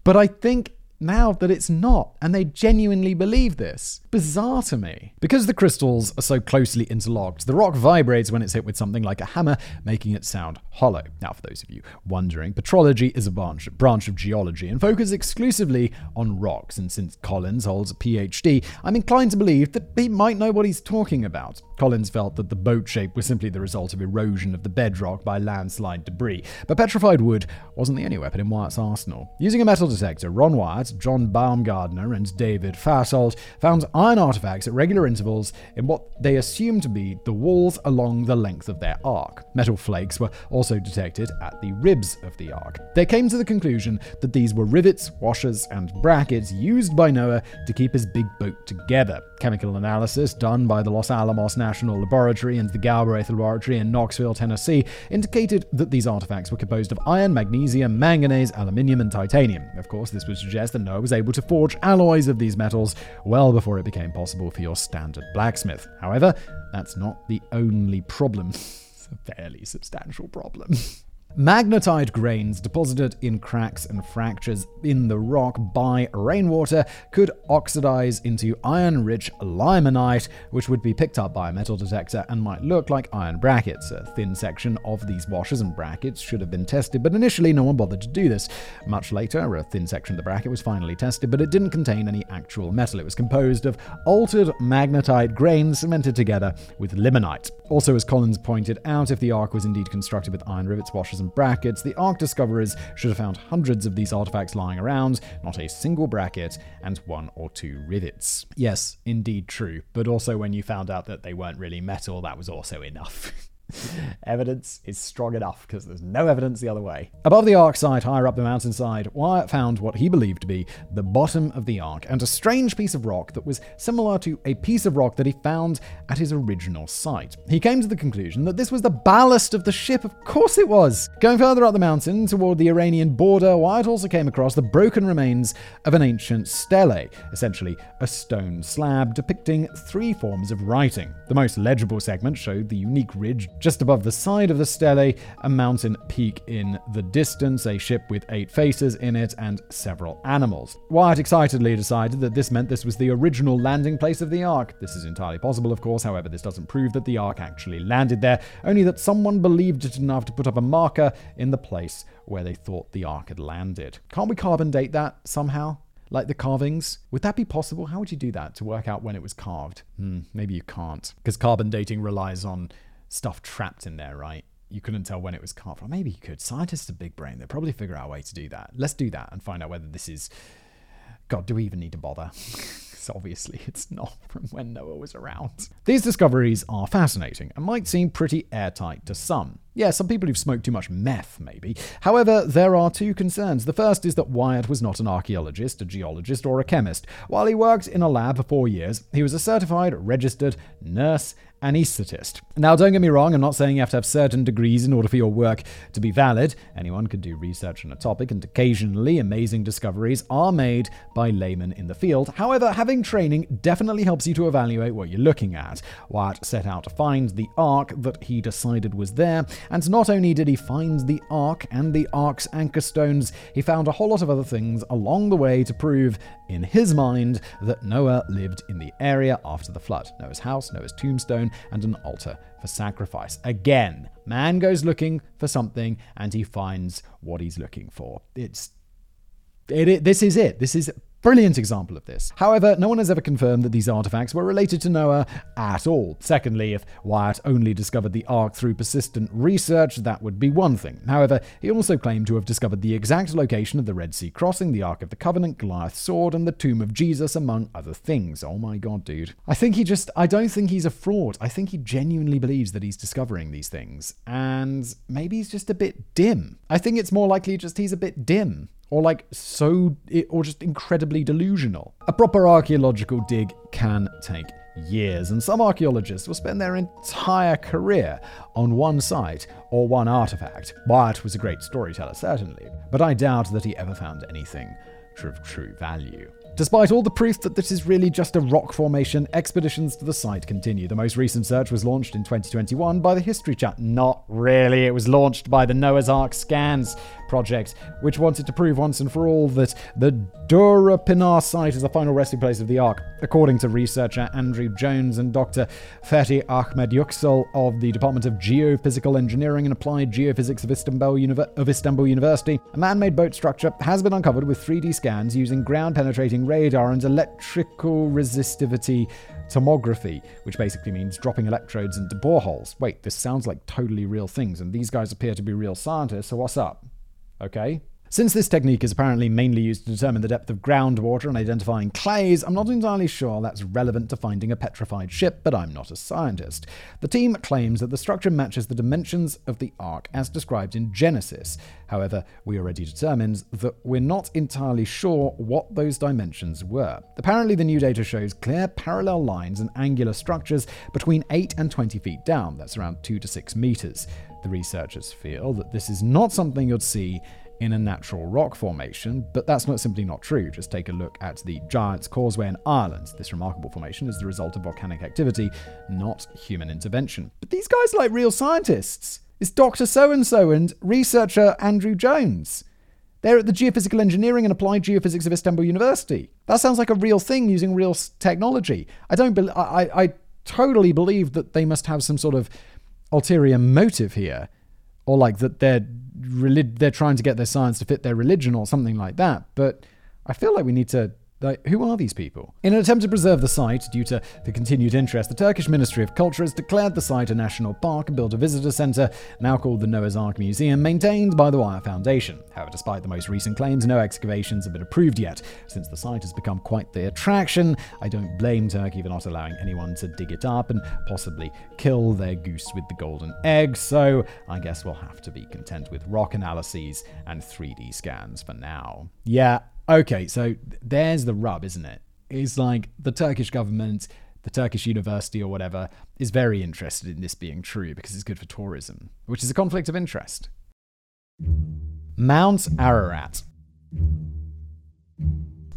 But I think now that it's not, and they genuinely believe this. Bizarre to me. Because the crystals are so closely interlocked, the rock vibrates when it's hit with something like a hammer, making it sound hollow. Now, for those of you wondering, petrology is a branch, branch of geology and focuses exclusively on rocks, and since Collins holds a PhD, I'm inclined to believe that he might know what he's talking about. Collins felt that the boat shape was simply the result of erosion of the bedrock by landslide debris, but petrified wood wasn't the only weapon in Wyatt's arsenal. Using a metal detector, Ron Wyatt John Baumgardner and David Fasold found iron artifacts at regular intervals in what they assumed to be the walls along the length of their ark. Metal flakes were also detected at the ribs of the ark. They came to the conclusion that these were rivets, washers, and brackets used by Noah to keep his big boat together. Chemical analysis done by the Los Alamos National Laboratory and the Galbraith Laboratory in Knoxville, Tennessee, indicated that these artifacts were composed of iron, magnesium, manganese, aluminium, and titanium. Of course, this would suggest that Noah was able to forge alloys of these metals well before it became possible for your standard blacksmith. However, that's not the only problem. it's a fairly substantial problem. Magnetite grains deposited in cracks and fractures in the rock by rainwater could oxidize into iron rich limonite, which would be picked up by a metal detector and might look like iron brackets. A thin section of these washers and brackets should have been tested, but initially no one bothered to do this. Much later, a thin section of the bracket was finally tested, but it didn't contain any actual metal. It was composed of altered magnetite grains cemented together with limonite. Also, as Collins pointed out, if the ark was indeed constructed with iron rivets, washers, and brackets, the Ark discoverers should have found hundreds of these artifacts lying around, not a single bracket, and one or two rivets. Yes, indeed true, but also when you found out that they weren't really metal, that was also enough. evidence is strong enough because there's no evidence the other way. Above the ark site, higher up the mountainside, Wyatt found what he believed to be the bottom of the ark and a strange piece of rock that was similar to a piece of rock that he found at his original site. He came to the conclusion that this was the ballast of the ship. Of course it was. Going further up the mountain toward the Iranian border, Wyatt also came across the broken remains of an ancient stele, essentially a stone slab depicting three forms of writing. The most legible segment showed the unique ridge just above the side of the stele, a mountain peak in the distance, a ship with eight faces in it, and several animals. Wyatt excitedly decided that this meant this was the original landing place of the Ark. This is entirely possible, of course, however, this doesn't prove that the Ark actually landed there, only that someone believed it enough to put up a marker in the place where they thought the Ark had landed. Can't we carbon date that somehow? like the carvings. Would that be possible? How would you do that to work out when it was carved? Hmm, maybe you can't, because carbon dating relies on stuff trapped in there, right? You couldn't tell when it was carved. Or maybe you could. Scientists are big brain. They'll probably figure out a way to do that. Let's do that and find out whether this is. God, do we even need to bother? Because obviously it's not from when Noah was around. These discoveries are fascinating and might seem pretty airtight to some. Yeah, some people who've smoked too much meth, maybe. However, there are two concerns. The first is that Wyatt was not an archaeologist, a geologist, or a chemist. While he worked in a lab for four years, he was a certified, registered nurse anesthetist. Now, don't get me wrong, I'm not saying you have to have certain degrees in order for your work to be valid. Anyone can do research on a topic, and occasionally amazing discoveries are made by laymen in the field. However, having training definitely helps you to evaluate what you're looking at. Wyatt set out to find the ark that he decided was there, and not only did he find the ark and the ark's anchor stones, he found a whole lot of other things along the way to prove, in his mind, that Noah lived in the area after the flood. Noah's house, Noah's tombstone, and an altar for sacrifice. Again, man goes looking for something and he finds what he's looking for. It's it, it, this is it. This is Brilliant example of this. However, no one has ever confirmed that these artifacts were related to Noah at all. Secondly, if Wyatt only discovered the Ark through persistent research, that would be one thing. However, he also claimed to have discovered the exact location of the Red Sea crossing, the Ark of the Covenant, Goliath's sword, and the tomb of Jesus, among other things. Oh my god, dude. I think he just, I don't think he's a fraud. I think he genuinely believes that he's discovering these things. And maybe he's just a bit dim. I think it's more likely just he's a bit dim or like so, or just incredibly delusional. A proper archaeological dig can take years, and some archaeologists will spend their entire career on one site or one artifact. Wyatt was a great storyteller, certainly, but I doubt that he ever found anything of true value. Despite all the proof that this is really just a rock formation, expeditions to the site continue. The most recent search was launched in 2021 by the History Chat. Not really, it was launched by the Noah's Ark Scans project, which wanted to prove once and for all that the Durupinar site is the final resting place of the Ark. According to researcher Andrew Jones and Dr. Fethi Ahmed Yüksel of the Department of Geophysical Engineering and Applied Geophysics of Istanbul, of Istanbul University, a man made boat structure has been uncovered with 3D scans using ground penetrating radar and electrical resistivity tomography, which basically means dropping electrodes into boreholes. Wait, this sounds like totally real things, and these guys appear to be real scientists, so what's up? Okay? Since this technique is apparently mainly used to determine the depth of groundwater and identifying clays, I'm not entirely sure that's relevant to finding a petrified ship, but I'm not a scientist. The team claims that the structure matches the dimensions of the Ark as described in Genesis. However, we already determined that we're not entirely sure what those dimensions were. Apparently, the new data shows clear parallel lines and angular structures between 8 and 20 feet down, that's around 2 to 6 meters. The researchers feel that this is not something you'd see in a natural rock formation, but that's not simply not true. Just take a look at the Giant's Causeway in Ireland. This remarkable formation is the result of volcanic activity, not human intervention. But these guys are like real scientists. It's Dr. So and so and researcher Andrew Jones. They're at the Geophysical Engineering and Applied Geophysics of Istanbul University. That sounds like a real thing using real technology. I don't I, I totally believe that they must have some sort of ulterior motive here, or like that they're relig- they're trying to get their science to fit their religion or something like that. But I feel like we need to like, who are these people? In an attempt to preserve the site due to the continued interest, the Turkish Ministry of Culture has declared the site a national park and built a visitor centre, now called the Noah's Ark Museum, maintained by the Wire Foundation. However, despite the most recent claims, no excavations have been approved yet. Since the site has become quite the attraction, I don't blame Turkey for not allowing anyone to dig it up and possibly kill their goose with the golden egg, so I guess we'll have to be content with rock analyses and 3D scans for now. Yeah, Okay, so there's the rub, isn't it? It's like the Turkish government, the Turkish university or whatever, is very interested in this being true because it's good for tourism, which is a conflict of interest. Mount Ararat.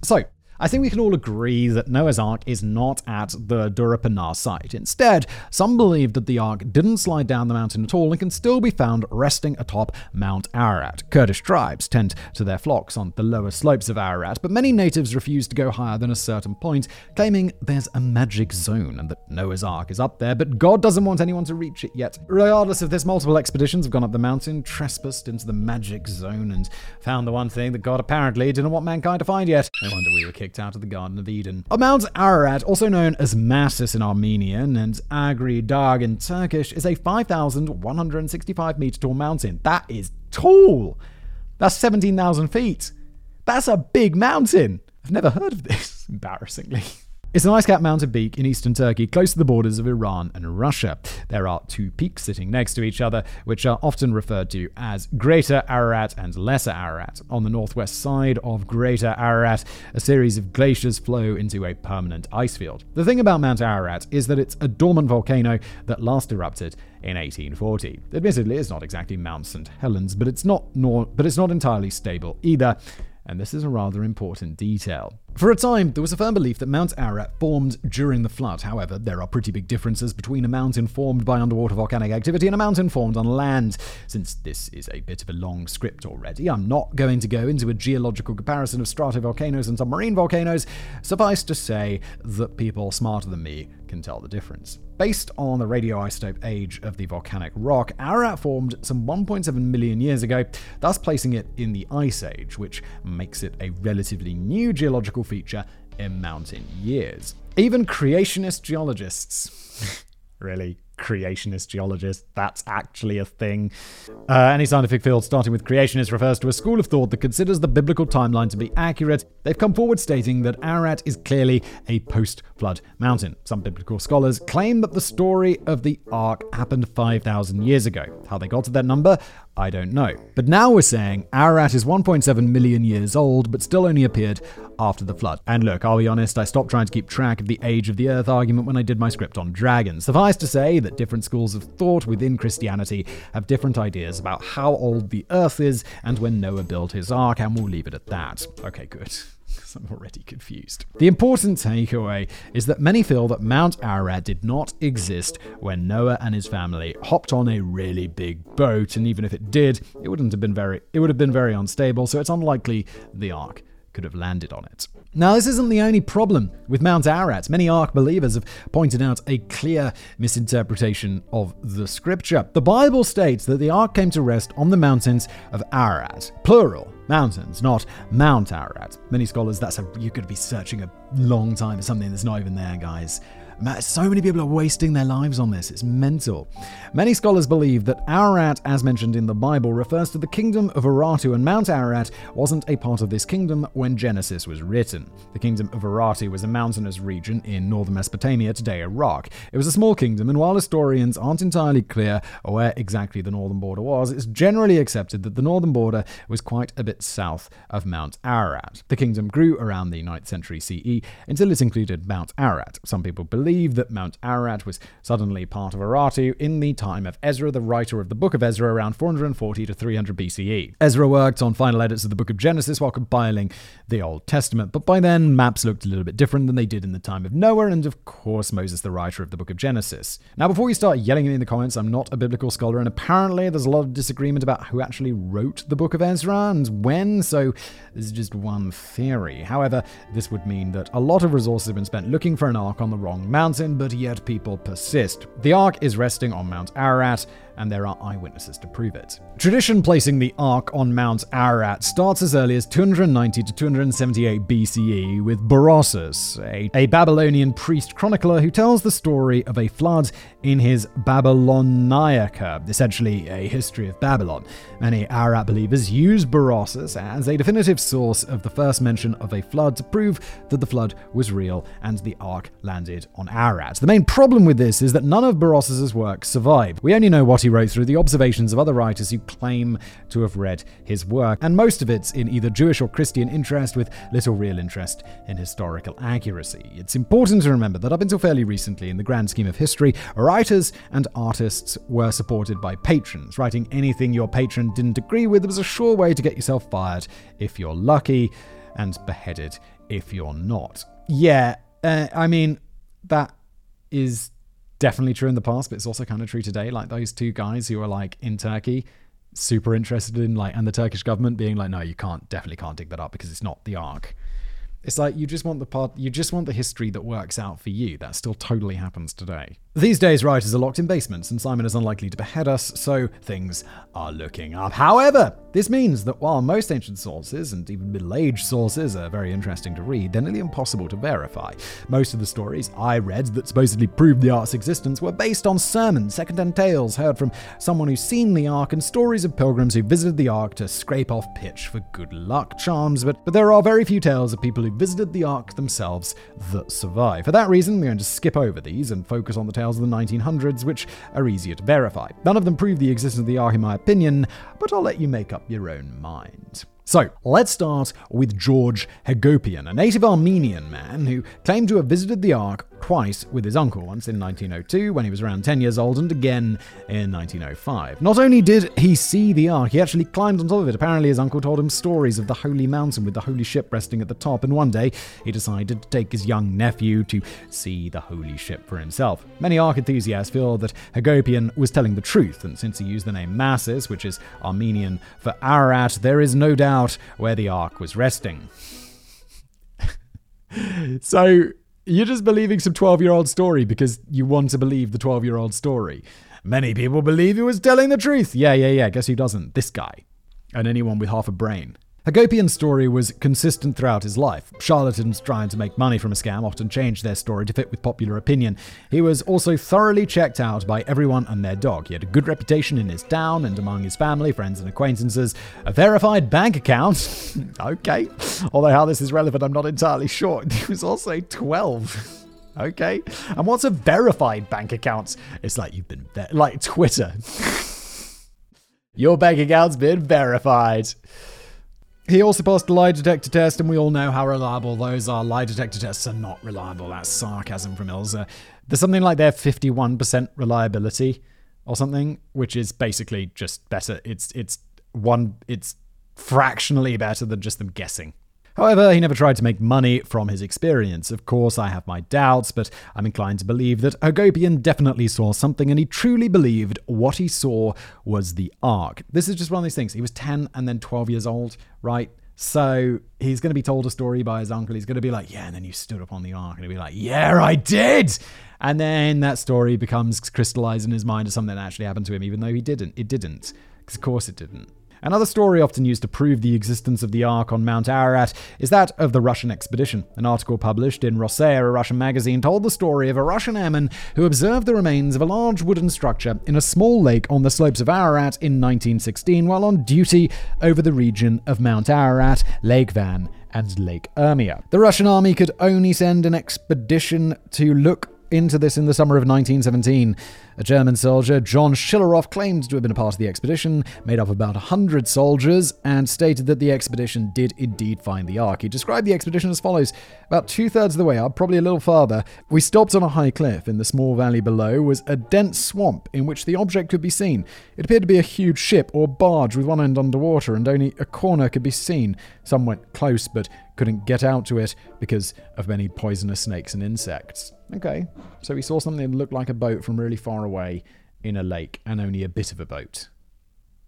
So, I think we can all agree that Noah's Ark is not at the Durupinar site. Instead, some believe that the Ark didn't slide down the mountain at all and can still be found resting atop Mount Ararat. Kurdish tribes tend to their flocks on the lower slopes of Ararat, but many natives refuse to go higher than a certain point, claiming there's a magic zone and that Noah's Ark is up there, but God doesn't want anyone to reach it yet. Regardless of this, multiple expeditions have gone up the mountain, trespassed into the magic zone, and found the one thing that God apparently didn't want mankind to find yet. No wonder we were kicked kicked out of the Garden of Eden. Mount Ararat, also known as Massis in Armenian and Agri Dag in Turkish, is a 5,165 meter tall mountain. That is tall! That's 17,000 feet. That's a big mountain. I've never heard of this, embarrassingly. It's an ice-capped mountain peak in eastern Turkey, close to the borders of Iran and Russia. There are two peaks sitting next to each other, which are often referred to as Greater Ararat and Lesser Ararat. On the northwest side of Greater Ararat, a series of glaciers flow into a permanent ice field. The thing about Mount Ararat is that it's a dormant volcano that last erupted in 1840. Admittedly, it's not exactly Mount St. Helens, but it's not nor, but it's not entirely stable either and this is a rather important detail. For a time, there was a firm belief that Mount Ararat formed during the flood. However, there are pretty big differences between a mountain formed by underwater volcanic activity and a mountain formed on land. Since this is a bit of a long script already, I'm not going to go into a geological comparison of stratovolcanoes and submarine volcanoes. Suffice to say that people smarter than me can tell the difference. Based on the radioisotope age of the volcanic rock, Ararat formed some 1.7 million years ago, thus placing it in the Ice Age, which makes it a relatively new geological feature in mountain years. Even creationist geologists really creationist geologist. That's actually a thing. Uh, any scientific field starting with creationist refers to a school of thought that considers the biblical timeline to be accurate. They've come forward stating that Ararat is clearly a post flood mountain. Some biblical scholars claim that the story of the Ark happened 5,000 years ago. How they got to that number, I don't know. But now we're saying Ararat is 1.7 million years old, but still only appeared after the flood. And look, I'll be honest, I stopped trying to keep track of the age of the Earth argument when I did my script on dragons. Suffice to say that different schools of thought within Christianity have different ideas about how old the Earth is and when Noah built his ark, and we'll leave it at that. Okay, good. I'm already confused. The important takeaway is that many feel that Mount Ararat did not exist when Noah and his family hopped on a really big boat, and even if it did, it wouldn't have been very it would have been very unstable, so it's unlikely the ark could have landed on it. Now, this isn't the only problem with Mount Ararat. Many Ark believers have pointed out a clear misinterpretation of the scripture. The Bible states that the Ark came to rest on the mountains of Ararat, plural, mountains, not Mount Ararat. Many scholars, that's a, you could be searching a long time for something that's not even there, guys. So many people are wasting their lives on this. It's mental. Many scholars believe that Ararat, as mentioned in the Bible, refers to the kingdom of Urartu, and Mount Ararat wasn't a part of this kingdom when Genesis was written. The kingdom of Urartu was a mountainous region in northern Mesopotamia, today Iraq. It was a small kingdom, and while historians aren't entirely clear where exactly the northern border was, it's generally accepted that the northern border was quite a bit south of Mount Ararat. The kingdom grew around the 9th century CE until it included Mount Ararat. Some people believe that Mount Ararat was suddenly part of Urartu in the time of Ezra, the writer of the Book of Ezra, around 440 to 300 BCE. Ezra worked on final edits of the Book of Genesis while compiling the Old Testament, but by then maps looked a little bit different than they did in the time of Noah, and of course Moses, the writer of the Book of Genesis. Now, before you start yelling at me in the comments, I'm not a biblical scholar, and apparently there's a lot of disagreement about who actually wrote the Book of Ezra and when, so this is just one theory. However, this would mean that a lot of resources have been spent looking for an ark on the wrong mountain, but yet people persist. The ark is resting on Mount Ararat, and there are eyewitnesses to prove it. Tradition placing the Ark on Mount Ararat starts as early as 290 to 278 BCE with Berossus, a, a Babylonian priest chronicler who tells the story of a flood in his Babyloniaca, essentially a history of Babylon. Many Ararat believers use Berossus as a definitive source of the first mention of a flood to prove that the flood was real and the Ark landed on Ararat. The main problem with this is that none of Berossus's work survived. We only know what he wrote through the observations of other writers who claim to have read his work, and most of it's in either Jewish or Christian interest with little real interest in historical accuracy. It's important to remember that up until fairly recently, in the grand scheme of history, writers and artists were supported by patrons. Writing anything your patron didn't agree with was a sure way to get yourself fired if you're lucky, and beheaded if you're not. Yeah, uh, I mean, that is definitely true in the past, but it's also kind of true today. Like those two guys who are like in Turkey, super interested in like, and the Turkish government being like, no, you can't, definitely can't dig that up because it's not the Ark. It's like you just want the part, you just want the history that works out for you. That still totally happens today. These days, writers are locked in basements, and Simon is unlikely to behead us, so things are looking up. However, this means that while most ancient sources and even Middle Age sources are very interesting to read, they're nearly impossible to verify. Most of the stories I read that supposedly proved the Ark's existence were based on sermons, second-hand tales heard from someone who's seen the Ark, and stories of pilgrims who visited the Ark to scrape off pitch for good luck charms. But, but there are very few tales of people who visited the Ark themselves that survive. For that reason, we're going to skip over these and focus on the tales of the 1900s, which are easier to verify. None of them prove the existence of the Ark in my opinion, but I'll let you make up your own mind. So, let's start with George Hagopian, a native Armenian man who claimed to have visited the Ark twice with his uncle, once in 1902 when he was around 10 years old, and again in 1905. Not only did he see the Ark, he actually climbed on top of it. Apparently, his uncle told him stories of the Holy Mountain with the Holy Ship resting at the top, and one day he decided to take his young nephew to see the Holy Ship for himself. Many Ark enthusiasts feel that Hagopian was telling the truth, and since he used the name Massis, which is Armenian for Ararat, there is no doubt where the ark was resting. so you're just believing some 12 year old story because you want to believe the 12 year old story. Many people believe he was telling the truth. Yeah, yeah, yeah. Guess who doesn't? This guy. And anyone with half a brain. Hagopian's story was consistent throughout his life. Charlatans trying to make money from a scam often changed their story to fit with popular opinion. He was also thoroughly checked out by everyone and their dog. He had a good reputation in his town and among his family, friends, and acquaintances. A verified bank account. okay. Although how this is relevant, I'm not entirely sure. He was also 12. okay. And what's a verified bank account? It's like you've been, ver- like Twitter. Your bank account's been verified. He also passed the lie detector test, and we all know how reliable those are. Lie detector tests are not reliable. That's sarcasm from Ilza. There's something like their 51% reliability or something, which is basically just better. It's it's one it's fractionally better than just them guessing. However, he never tried to make money from his experience. Of course, I have my doubts, but I'm inclined to believe that Hagopian definitely saw something and he truly believed what he saw was the Ark. This is just one of these things. He was 10 and then 12 years old, right? So he's going to be told a story by his uncle. He's going to be like, Yeah, and then you stood up on the ark. And he'll be like, Yeah, I did. And then that story becomes crystallized in his mind as something that actually happened to him, even though he didn't. It didn't. Because, of course, it didn't. Another story often used to prove the existence of the Ark on Mount Ararat is that of the Russian expedition. An article published in Rossiya, a Russian magazine, told the story of a Russian airman who observed the remains of a large wooden structure in a small lake on the slopes of Ararat in 1916 while on duty over the region of Mount Ararat, Lake Van, and Lake Urmia. The Russian army could only send an expedition to look into this in the summer of 1917. A German soldier, John Schilleroff, claimed to have been a part of the expedition, made up of about 100 soldiers, and stated that the expedition did indeed find the Ark. He described the expedition as follows About two thirds of the way up, probably a little farther, we stopped on a high cliff. In the small valley below was a dense swamp in which the object could be seen. It appeared to be a huge ship or barge with one end underwater, and only a corner could be seen. Some went close, but couldn't get out to it because of many poisonous snakes and insects. Okay, so he saw something that looked like a boat from really far away in a lake and only a bit of a boat.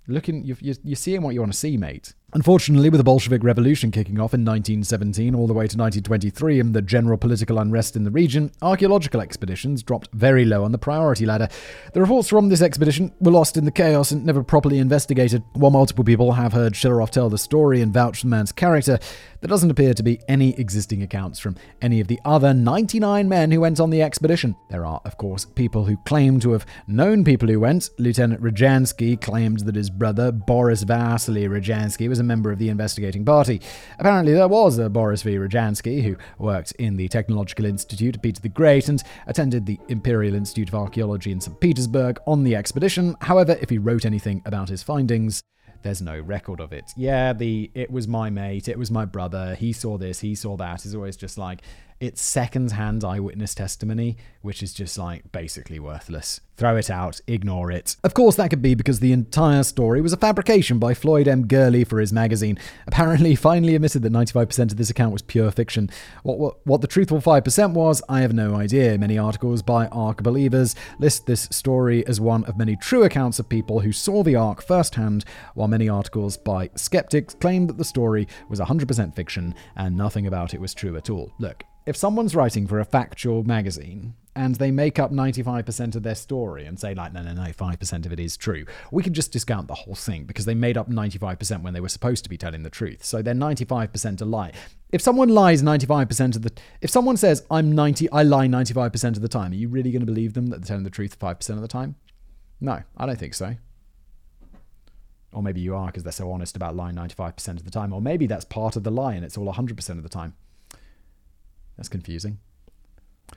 Looking, you're, you're seeing what you want to see, mate. Unfortunately, with the Bolshevik Revolution kicking off in 1917 all the way to 1923 and the general political unrest in the region, archaeological expeditions dropped very low on the priority ladder. The reports from this expedition were lost in the chaos and never properly investigated. While multiple people have heard Schilleroff tell the story and vouch for the man's character, there doesn't appear to be any existing accounts from any of the other 99 men who went on the expedition. There are, of course, people who claim to have known people who went. Lieutenant Rodzansky claimed that his brother, Boris Vasily Rodzansky, was was a member of the investigating party. Apparently, there was a Boris V. Rodzansky who worked in the Technological Institute of Peter the Great and attended the Imperial Institute of Archaeology in St. Petersburg on the expedition. However, if he wrote anything about his findings, there's no record of it. Yeah, the it was my mate, it was my brother, he saw this, he saw that is always just like it's second-hand eyewitness testimony, which is just like basically worthless. Throw it out, ignore it. Of course, that could be because the entire story was a fabrication by Floyd M. Gurley for his magazine. Apparently, finally admitted that 95% of this account was pure fiction. What, what, what the truthful 5% was, I have no idea. Many articles by Ark believers list this story as one of many true accounts of people who saw the Ark firsthand, while many articles by skeptics claim that the story was 100% fiction and nothing about it was true at all. Look, if someone's writing for a factual magazine and they make up 95% of their story and say, like, no, no, no, 5% of it is true, we can just discount the whole thing because they made up 95% when they were supposed to be telling the truth. So they're 95% a lie. If someone lies 95% of the if someone says I'm 90 I lie 95% of the time, are you really going to believe them that they're telling the truth 5% of the time? No, I don't think so. Or maybe you are because they're so honest about lying 95% of the time. Or maybe that's part of the lie and it's all 100% of the time. That's confusing.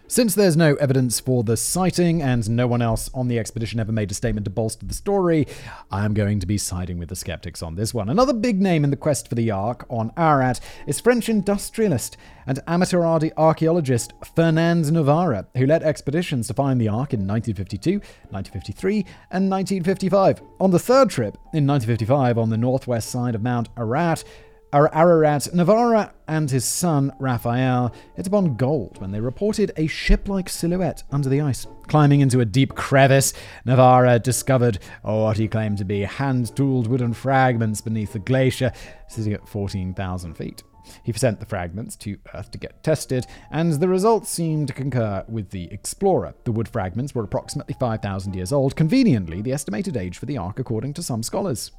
Since there's no evidence for the sighting and no one else on the expedition ever made a statement to bolster the story, I'm going to be siding with the skeptics on this one. Another big name in the quest for the Ark on Ararat is French industrialist and amateur archaeologist Fernand Navarre, who led expeditions to find the Ark in 1952, 1953, and 1955. On the third trip, in 1955, on the northwest side of Mount Ararat, Ararat, Navarre and his son Raphael hit upon gold when they reported a ship like silhouette under the ice. Climbing into a deep crevice, Navarre discovered what he claimed to be hand tooled wooden fragments beneath the glacier, sitting at 14,000 feet. He sent the fragments to Earth to get tested, and the results seemed to concur with the explorer. The wood fragments were approximately 5,000 years old, conveniently the estimated age for the Ark according to some scholars.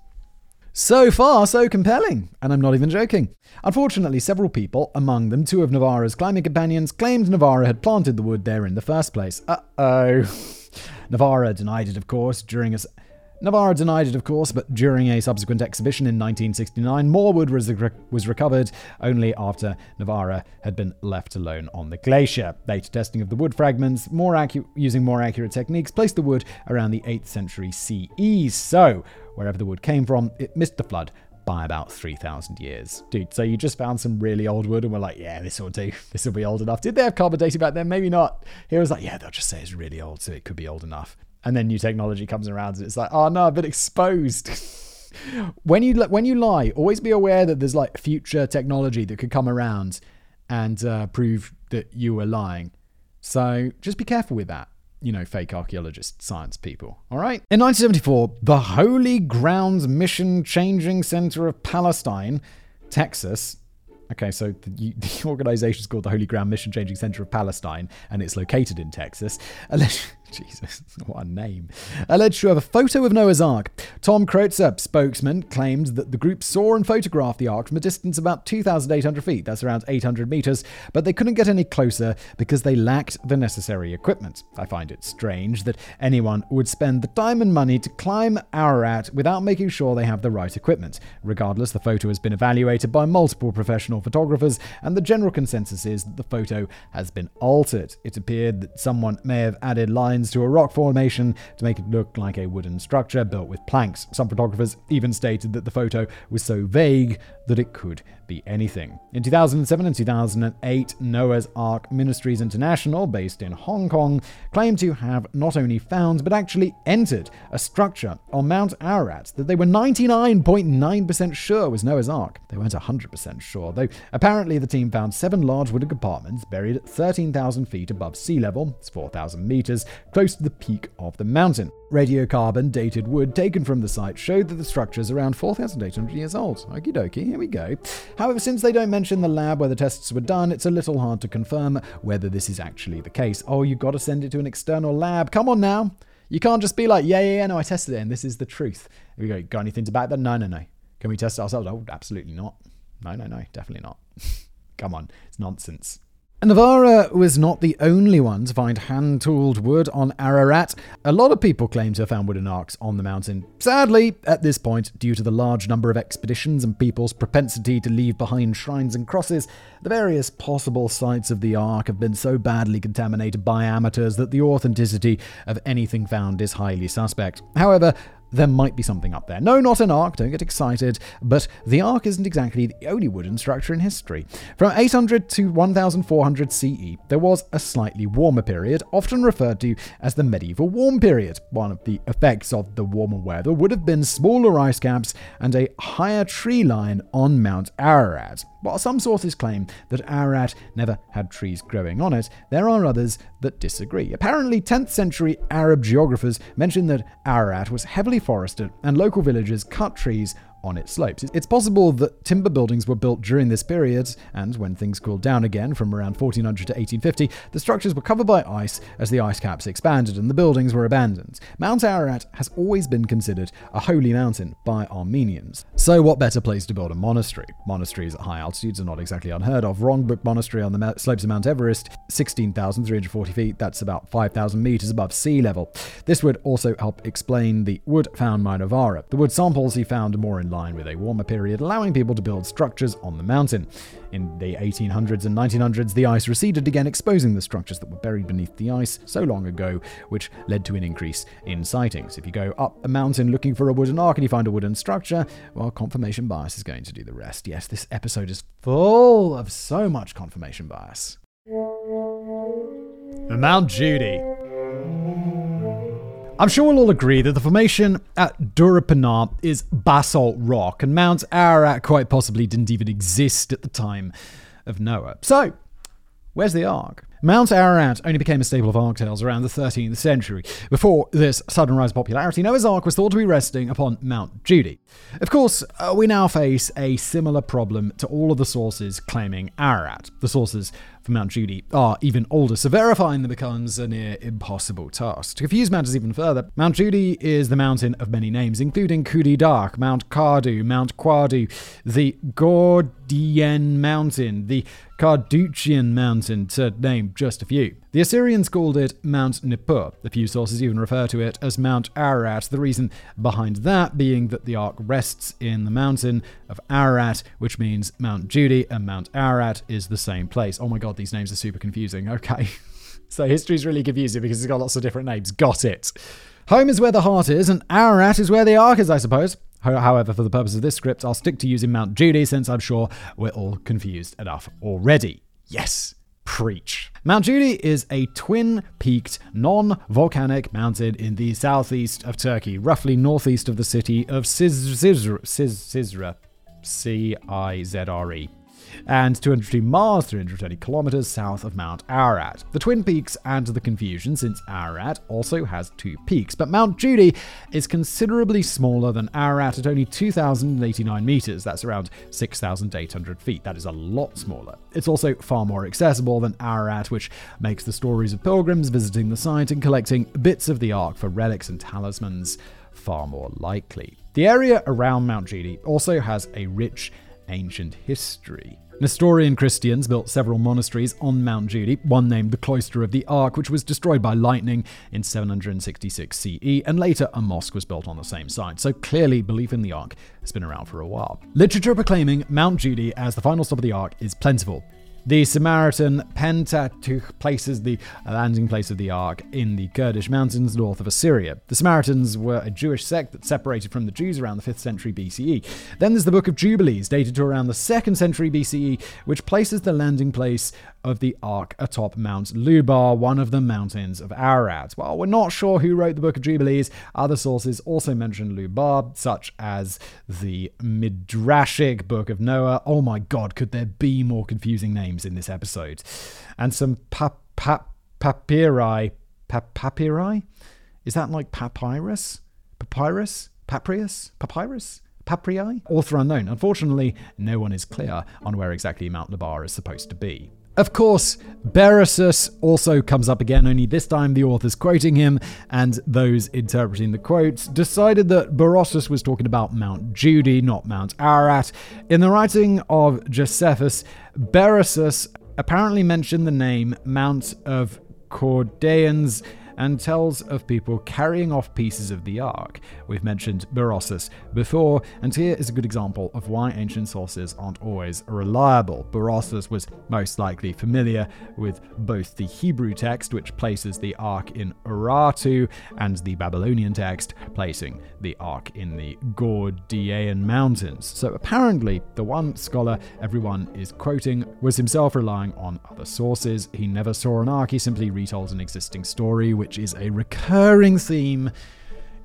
So far, so compelling, and I'm not even joking. Unfortunately, several people, among them two of Navarre's climbing companions, claimed Navarre had planted the wood there in the first place. Uh oh. Navarre denied it, of course, during a. Navarre denied it, of course, but during a subsequent exhibition in 1969, more wood was, was recovered only after Navarre had been left alone on the glacier. Later testing of the wood fragments, more acu- using more accurate techniques, placed the wood around the 8th century CE. So, wherever the wood came from, it missed the flood by about 3,000 years. Dude, so you just found some really old wood and we're like, yeah, this will do. This will be old enough. Did they have carbon dating back then? Maybe not. Here was like, yeah, they'll just say it's really old, so it could be old enough. And then new technology comes around and it's like, oh no, I've been exposed. when you when you lie, always be aware that there's like future technology that could come around and uh, prove that you were lying. So just be careful with that you know, fake archaeologist science people. All right? In 1974, the Holy Grounds Mission Changing Center of Palestine, Texas, Okay, so the, the organization is called the Holy Ground Mission Changing Center of Palestine, and it's located in Texas. Jesus, what a name. Alleged to have a photo of Noah's Ark. Tom Kreutzer, spokesman, claimed that the group saw and photographed the Ark from a distance of about 2,800 feet, that's around 800 meters, but they couldn't get any closer because they lacked the necessary equipment. I find it strange that anyone would spend the time and money to climb Ararat without making sure they have the right equipment. Regardless, the photo has been evaluated by multiple professional photographers, and the general consensus is that the photo has been altered. It appeared that someone may have added lines to a rock formation to make it look like a wooden structure built with planks. Some photographers even stated that the photo was so vague that it could be anything. In 2007 and 2008, Noah's Ark Ministries International, based in Hong Kong, claimed to have not only found but actually entered a structure on Mount Ararat that they were 99.9% sure was Noah's Ark. They weren't 100% sure, though apparently the team found seven large wooden compartments buried at 13,000 feet above sea level, it's 4,000 meters, close to the peak of the mountain. Radiocarbon dated wood taken from the site showed that the structure is around 4,800 years old. Okie dokie, here we go. However, since they don't mention the lab where the tests were done, it's a little hard to confirm whether this is actually the case. Oh, you've gotta send it to an external lab. Come on now. You can't just be like, yeah, yeah, yeah, no, I tested it and this is the truth. Here we go. Got anything to back that? No, no, no. Can we test it ourselves? Oh, absolutely not. No, no, no, definitely not. Come on, it's nonsense. Navarra was not the only one to find hand tooled wood on Ararat. A lot of people claim to have found wooden arks on the mountain. Sadly, at this point, due to the large number of expeditions and people's propensity to leave behind shrines and crosses, the various possible sites of the ark have been so badly contaminated by amateurs that the authenticity of anything found is highly suspect. However, there might be something up there. No, not an ark, don't get excited, but the ark isn't exactly the only wooden structure in history. From 800 to 1400 CE, there was a slightly warmer period, often referred to as the medieval warm period. One of the effects of the warmer weather would have been smaller ice caps and a higher tree line on Mount Ararat. While some sources claim that Ararat never had trees growing on it, there are others that disagree. Apparently, 10th century Arab geographers mention that Ararat was heavily forested and local villagers cut trees on its slopes. It's possible that timber buildings were built during this period, and when things cooled down again from around 1400 to 1850, the structures were covered by ice as the ice caps expanded and the buildings were abandoned. Mount Ararat has always been considered a holy mountain by Armenians. So, what better place to build a monastery? Monasteries at high altitudes are not exactly unheard of. Rongbuk Monastery on the slopes of Mount Everest, 16,340 feet, that's about 5,000 meters above sea level. This would also help explain the wood found by Navarra. The wood samples he found more in line with a warmer period, allowing people to build structures on the mountain. In the 1800s and 1900s, the ice receded again, exposing the structures that were buried beneath the ice so long ago, which led to an increase in sightings. If you go up a mountain looking for a wooden ark and you find a wooden structure, well, confirmation bias is going to do the rest. Yes, this episode is full of so much confirmation bias. Mount Judi. I'm sure we'll all agree that the formation at Durupinar is basalt rock, and Mount Ararat quite possibly didn't even exist at the time of Noah. So, where's the Ark? Mount Ararat only became a staple of Ark tales around the 13th century. Before this sudden rise of popularity, Noah's Ark was thought to be resting upon Mount Judi. Of course, uh, we now face a similar problem to all of the sources claiming Ararat. The sources for Mount Judi are even older, so verifying them becomes a near impossible task. To confuse matters even further, Mount Judi is the mountain of many names, including Kudi Dark, Mount Kardu, Mount Quadu, the Gordian Mountain, the Carduchian Mountain, to name just a few. The Assyrians called it Mount Nippur. A few sources even refer to it as Mount Ararat, the reason behind that being that the ark rests in the mountain of Ararat, which means Mount Judi and Mount Ararat is the same place. Oh my god, these names are super confusing. Okay. so history's really confusing because it's got lots of different names. Got it. Home is where the heart is, and Ararat is where the ark is, I suppose. However, for the purpose of this script, I'll stick to using Mount Judi since I'm sure we're all confused enough already. Yes. Preach. Mount Judi is a twin peaked, non volcanic mountain in the southeast of Turkey, roughly northeast of the city of Cizre. Cizre. C I Z R E. and 202 miles, 320 kilometers south of Mount Ararat. The Twin Peaks add to the confusion since Ararat also has two peaks, but Mount Judi is considerably smaller than Ararat at only 2,089 meters. That's around 6,800 feet. That is a lot smaller. It's also far more accessible than Ararat, which makes the stories of pilgrims visiting the site and collecting bits of the Ark for relics and talismans far more likely. The area around Mount Judi also has a rich ancient history. Nestorian Christians built several monasteries on Mount Judi, one named the Cloister of the Ark, which was destroyed by lightning in 766 CE, and later a mosque was built on the same site. So clearly, belief in the Ark has been around for a while. Literature proclaiming Mount Judi as the final stop of the Ark is plentiful. The Samaritan Pentateuch places the landing place of the Ark in the Kurdish mountains north of Assyria. The Samaritans were a Jewish sect that separated from the Jews around the 5th century BCE. Then there's the Book of Jubilees, dated to around the 2nd century BCE, which places the landing place of the Ark atop Mount Lubar, one of the mountains of Ararat. While we're not sure who wrote the Book of Jubilees, other sources also mention Lubar, such as the Midrashic Book of Noah. Oh my god, could there be more confusing names in this episode? And some pap- pap- papyri. Pap- papyri? Is that like papyrus? Papyrus? Paprius? Papyrus? Paprii? Author unknown. Unfortunately, no one is clear on where exactly Mount Lubar is supposed to be. Of course, Berossus also comes up again, only this time the author's quoting him, and those interpreting the quotes decided that Berossus was talking about Mount Judi, not Mount Ararat. In the writing of Josephus, Berossus apparently mentioned the name Mount of Cordaeans and tells of people carrying off pieces of the ark. We've mentioned Berossus before, and here is a good example of why ancient sources aren't always reliable. Berossus was most likely familiar with both the Hebrew text, which places the ark in Urartu, and the Babylonian text, placing the ark in the Gordian Mountains. So apparently, the one scholar everyone is quoting was himself relying on other sources. He never saw an ark, he simply retold an existing story, which is a recurring theme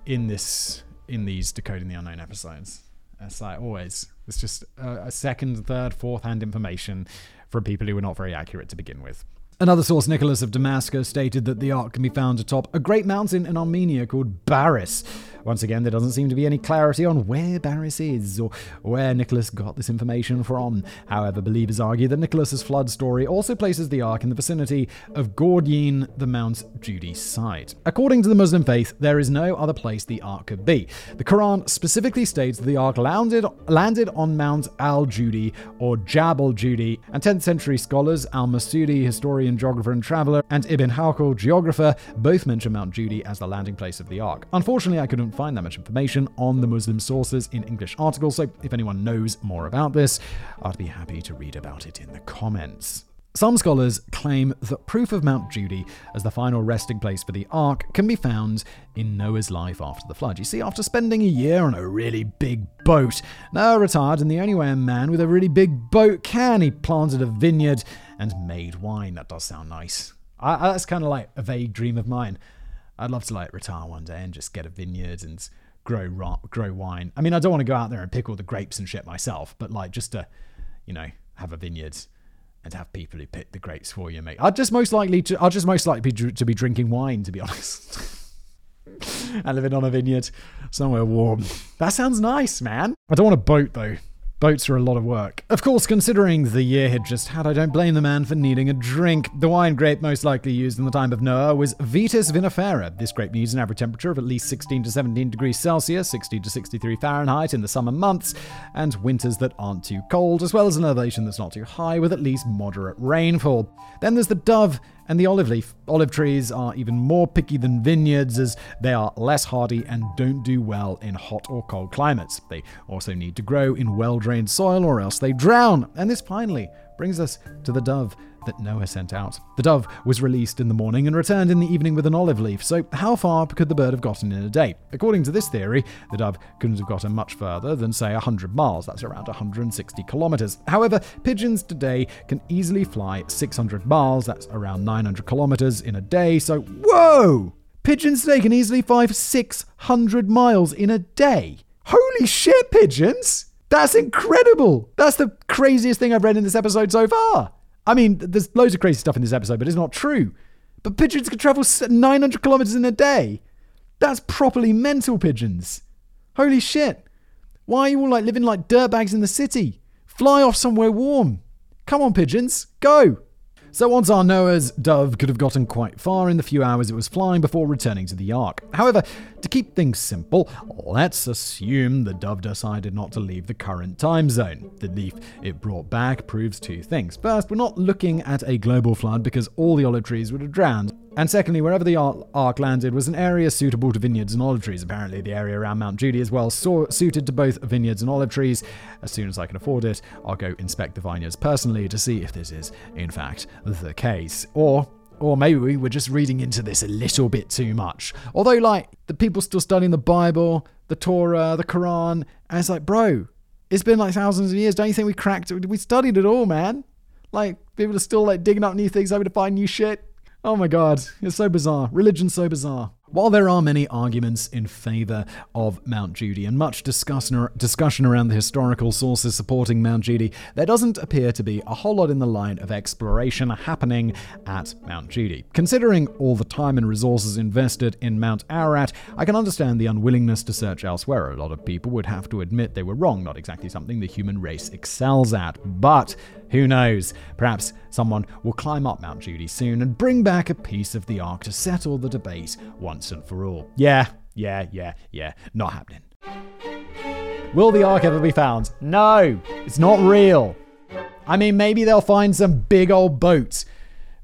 in this in these decoding the unknown episodes. It's like always, it's just a, a second, third, fourth hand information from people who are not very accurate to begin with. Another source, Nicholas of Damascus, stated that the Ark can be found atop a great mountain in Armenia called Baris. Once again, there doesn't seem to be any clarity on where Baris is or where Nicholas got this information from. However, believers argue that Nicholas's flood story also places the Ark in the vicinity of Gordian, the Mount Judi site. According to the Muslim faith, there is no other place the Ark could be. The Quran specifically states that the Ark landed, landed on Mount Al Judi or Jabal Judi, and 10th century scholars Al Masudi, historian geographer, and traveler, and Ibn Hawqal, geographer, both mention Mount Judi as the landing place of the Ark. Unfortunately, I couldn't find that much information on the Muslim sources in English articles, so if anyone knows more about this, I'd be happy to read about it in the comments. Some scholars claim that proof of Mount Judi as the final resting place for the Ark can be found in Noah's life after the flood. You see, after spending a year on a really big boat, Noah retired in the only way a man with a really big boat can. He planted a vineyard and made wine. That does sound nice. I, that's kind of like a vague dream of mine. I'd love to like retire one day and just get a vineyard and grow grow wine. I mean, I don't want to go out there and pick all the grapes and shit myself, but like just to, you know, have a vineyard and have people who pick the grapes for you, mate. I'd just most likely to, I'd just most likely be, to be drinking wine, to be honest. and living on a vineyard somewhere warm. That sounds nice, man. I don't want a boat though. Boats are a lot of work. Of course, considering the year had just had, I don't blame the man for needing a drink. The wine grape most likely used in the time of Noah was Vitis vinifera. This grape needs an average temperature of at least 16 to 17 degrees Celsius, 60 to 63 Fahrenheit in the summer months, and winters that aren't too cold, as well as an elevation that's not too high with at least moderate rainfall. Then there's the dove and the olive leaf. Olive trees are even more picky than vineyards as they are less hardy and don't do well in hot or cold climates. They also need to grow in well drained soil or else they drown. And this finally brings us to the dove that Noah sent out. The dove was released in the morning and returned in the evening with an olive leaf, so how far could the bird have gotten in a day? According to this theory, the dove couldn't have gotten much further than, say, 100 miles, that's around 160 kilometers. However, pigeons today can easily fly 600 miles, that's around 900 kilometers in a day, so whoa! Pigeons today can easily fly 600 miles in a day. Holy shit, pigeons! That's incredible. That's the craziest thing I've read in this episode so far. I mean, there's loads of crazy stuff in this episode, but it's not true. But pigeons can travel 900 kilometers in a day. That's properly mental pigeons. Holy shit. Why are you all like living like dirtbags in the city? Fly off somewhere warm. Come on, pigeons, go. So odds are Noah's dove could have gotten quite far in the few hours it was flying before returning to the Ark. However, to keep things simple, let's assume the dove decided not to leave the current time zone. The leaf it brought back proves two things. First, we're not looking at a global flood because all the olive trees would have drowned. And secondly, wherever the ark landed was an area suitable to vineyards and olive trees. Apparently, the area around Mount Judi is well so- suited to both vineyards and olive trees. As soon as I can afford it, I'll go inspect the vineyards personally to see if this is, in fact, the case. Or or maybe we were just reading into this a little bit too much. Although, like, the people still studying the Bible, the Torah, the Quran, and it's like, bro, it's been like thousands of years. Don't you think we cracked it? We studied it all, man. Like, people are still like digging up new things, hoping to find new shit. Oh my god, it's so bizarre. Religion's so bizarre. While there are many arguments in favor of Mount Judi and much discussion, discussion around the historical sources supporting Mount Judi, there doesn't appear to be a whole lot in the line of exploration happening at Mount Judi. Considering all the time and resources invested in Mount Ararat, I can understand the unwillingness to search elsewhere. A lot of people would have to admit they were wrong, not exactly something the human race excels at. But who knows? Perhaps someone will climb up Mount Judi soon and bring back a piece of the Ark to settle the debate once and for all. Yeah, yeah, yeah, yeah, not happening. Will the Ark ever be found? No, it's not real. I mean, maybe they'll find some big old boat,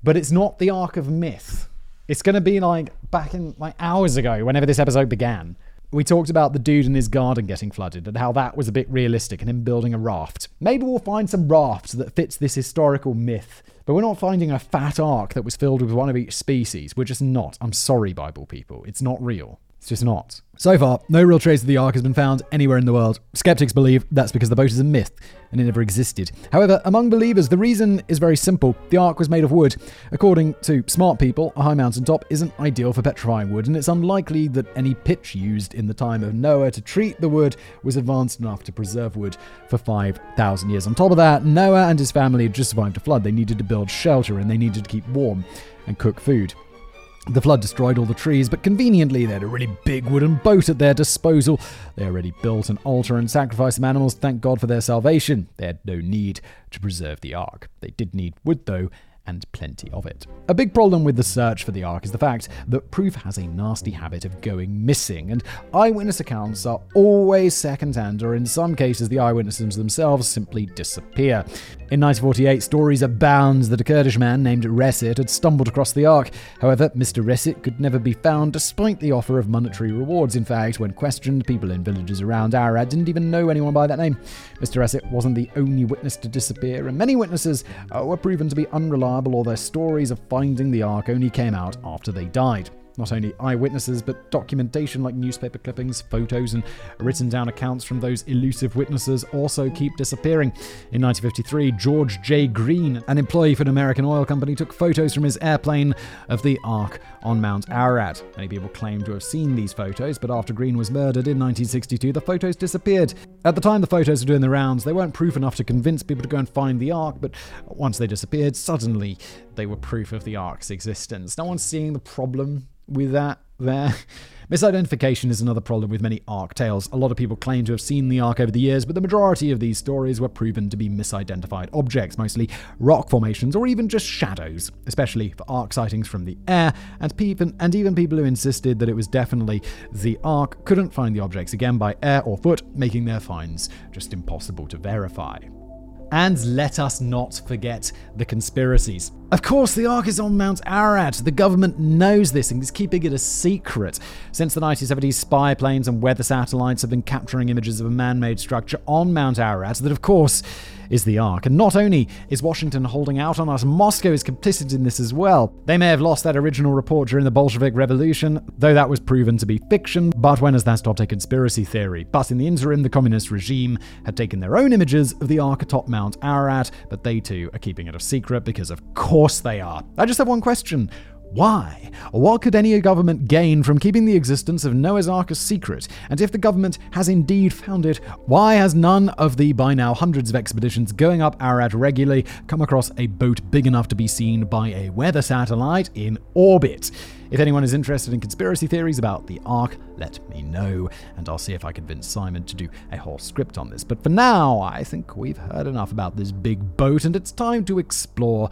but it's not the Ark of Myth. It's going to be like back in like hours ago, whenever this episode began. We talked about the dude in his garden getting flooded and how that was a bit realistic and him building a raft. Maybe we'll find some raft that fits this historical myth, but we're not finding a fat ark that was filled with one of each species. We're just not. I'm sorry, Bible people. It's not real. It's just not. So far, no real trace of the Ark has been found anywhere in the world. Skeptics believe that's because the boat is a myth and it never existed. However, among believers, the reason is very simple. The Ark was made of wood. According to smart people, a high mountaintop isn't ideal for petrifying wood, and it's unlikely that any pitch used in the time of Noah to treat the wood was advanced enough to preserve wood for 5,000 years. On top of that, Noah and his family had just survived a flood. They needed to build shelter and they needed to keep warm and cook food. The flood destroyed all the trees, but conveniently they had a really big wooden boat at their disposal. They already built an altar and sacrificed some animals to thank God for their salvation. They had no need to preserve the ark. They did need wood, though, and plenty of it. A big problem with the search for the Ark is the fact that proof has a nasty habit of going missing, and eyewitness accounts are always second-hand, or in some cases, the eyewitnesses themselves simply disappear. In 1948, stories abound that a Kurdish man named Resit had stumbled across the Ark. However, Mr. Resit could never be found despite the offer of monetary rewards. In fact, when questioned, people in villages around Ararat didn't even know anyone by that name. Mr. Resit wasn't the only witness to disappear, and many witnesses uh, were proven to be unreliable unreliable or their stories of finding the Ark only came out after they died. Not only eyewitnesses, but documentation like newspaper clippings, photos, and written down accounts from those elusive witnesses also keep disappearing. In 1953, George J. Green, an employee for an American oil company, took photos from his airplane of the Ark on Mount Ararat. Many people claim to have seen these photos, but after Green was murdered in 1962, the photos disappeared. At the time the photos were doing the rounds, they weren't proof enough to convince people to go and find the Ark, but once they disappeared, suddenly they were proof of the Ark's existence. No one's seeing the problem with that there. Misidentification is another problem with many Ark tales. A lot of people claim to have seen the Ark over the years, but the majority of these stories were proven to be misidentified objects, mostly rock formations or even just shadows, especially for Ark sightings from the air, and, people, and even people who insisted that it was definitely the Ark couldn't find the objects again by air or foot, making their finds just impossible to verify. And let us not forget the conspiracies. Of course, the Ark is on Mount Ararat. The government knows this and is keeping it a secret. Since the 1970s, spy planes and weather satellites have been capturing images of a man made structure on Mount Ararat that, of course, is the Ark. And not only is Washington holding out on us, Moscow is complicit in this as well. They may have lost that original report during the Bolshevik Revolution, though that was proven to be fiction, but when has that stopped a conspiracy theory? But in the interim, the communist regime had taken their own images of the Ark atop Mount Ararat, but they too are keeping it a secret because, of course, they are. I just have one question. Why? What could any government gain from keeping the existence of Noah's Ark a secret? And if the government has indeed found it, why has none of the by now hundreds of expeditions going up Ararat regularly come across a boat big enough to be seen by a weather satellite in orbit? If anyone is interested in conspiracy theories about the Ark, let me know, and I'll see if I can convince Simon to do a whole script on this. But for now, I think we've heard enough about this big boat, and it's time to explore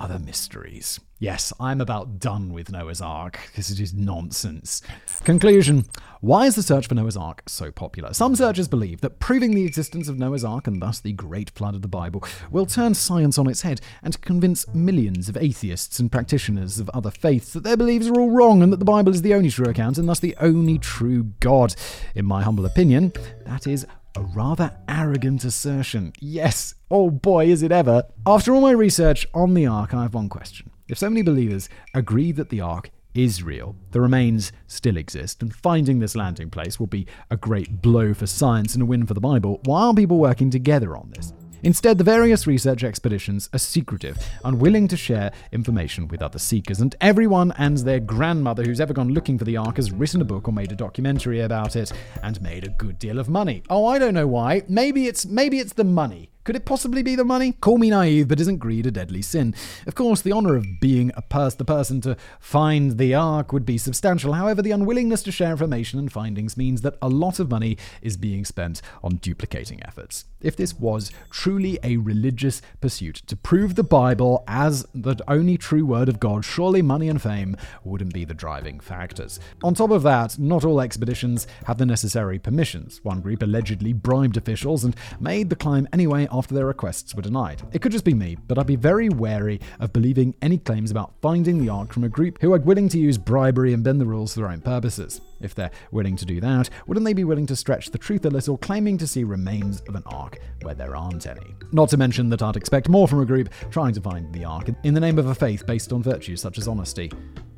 other mysteries. Yes, I'm about done with Noah's Ark because it is nonsense. Conclusion Why is the search for Noah's Ark so popular? Some searchers believe that proving the existence of Noah's Ark and thus the great flood of the Bible will turn science on its head and convince millions of atheists and practitioners of other faiths that their beliefs are all wrong and that the Bible is the only true account and thus the only true God. In my humble opinion, that is a rather arrogant assertion. Yes, oh boy, is it ever. After all my research on the Ark, I have one question. If so many believers agree that the Ark is real, the remains still exist, and finding this landing place will be a great blow for science and a win for the Bible, why are people working together on this? Instead, the various research expeditions are secretive, unwilling to share information with other seekers, and everyone and their grandmother who's ever gone looking for the Ark has written a book or made a documentary about it and made a good deal of money. Oh, I don't know why. Maybe it's maybe it's the money. Could it possibly be the money? Call me naive, but isn't greed a deadly sin? Of course, the honor of being a pers- the person to find the Ark would be substantial. However, the unwillingness to share information and findings means that a lot of money is being spent on duplicating efforts. If this was truly a religious pursuit to prove the Bible as the only true word of God, surely money and fame wouldn't be the driving factors. On top of that, not all expeditions have the necessary permissions. One group allegedly bribed officials and made the climb anyway after their requests were denied. It could just be me, but I'd be very wary of believing any claims about finding the Ark from a group who are willing to use bribery and bend the rules for their own purposes. If they're willing to do that, wouldn't they be willing to stretch the truth a little, claiming to see remains of an Ark where there aren't any? Not to mention that I'd expect more from a group trying to find the Ark in the name of a faith based on virtues such as honesty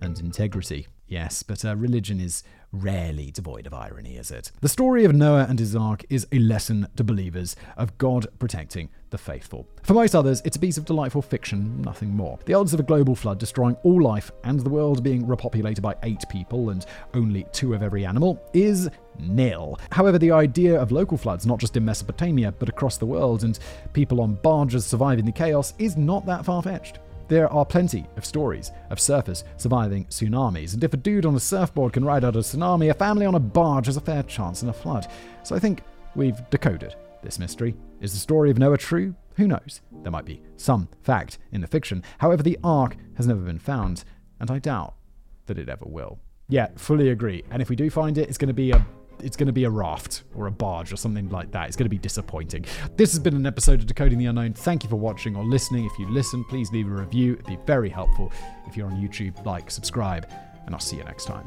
and integrity. Yes, but uh, religion is rarely devoid of irony, is it? The story of Noah and his ark is a lesson to believers of God protecting the faithful. For most others, it's a piece of delightful fiction, nothing more. The odds of a global flood destroying all life and the world being repopulated by eight people and only two of every animal is nil. However, the idea of local floods, not just in Mesopotamia, but across the world, and people on barges surviving the chaos, is not that far fetched. There are plenty of stories of surfers surviving tsunamis, and if a dude on a surfboard can ride out a tsunami, a family on a barge has a fair chance in a flood. So I think we've decoded this mystery. Is the story of Noah true? Who knows? There might be some fact in the fiction. However, the Ark has never been found, and I doubt that it ever will. Yeah, fully agree. And if we do find it, it's going to be a it's going to be a raft or a barge or something like that. It's going to be disappointing. This has been an episode of Decoding the Unknown. Thank you for watching or listening. If you listen, please leave a review. It'd be very helpful. If you're on YouTube, like, subscribe, and I'll see you next time.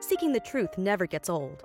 Seeking the truth never gets old.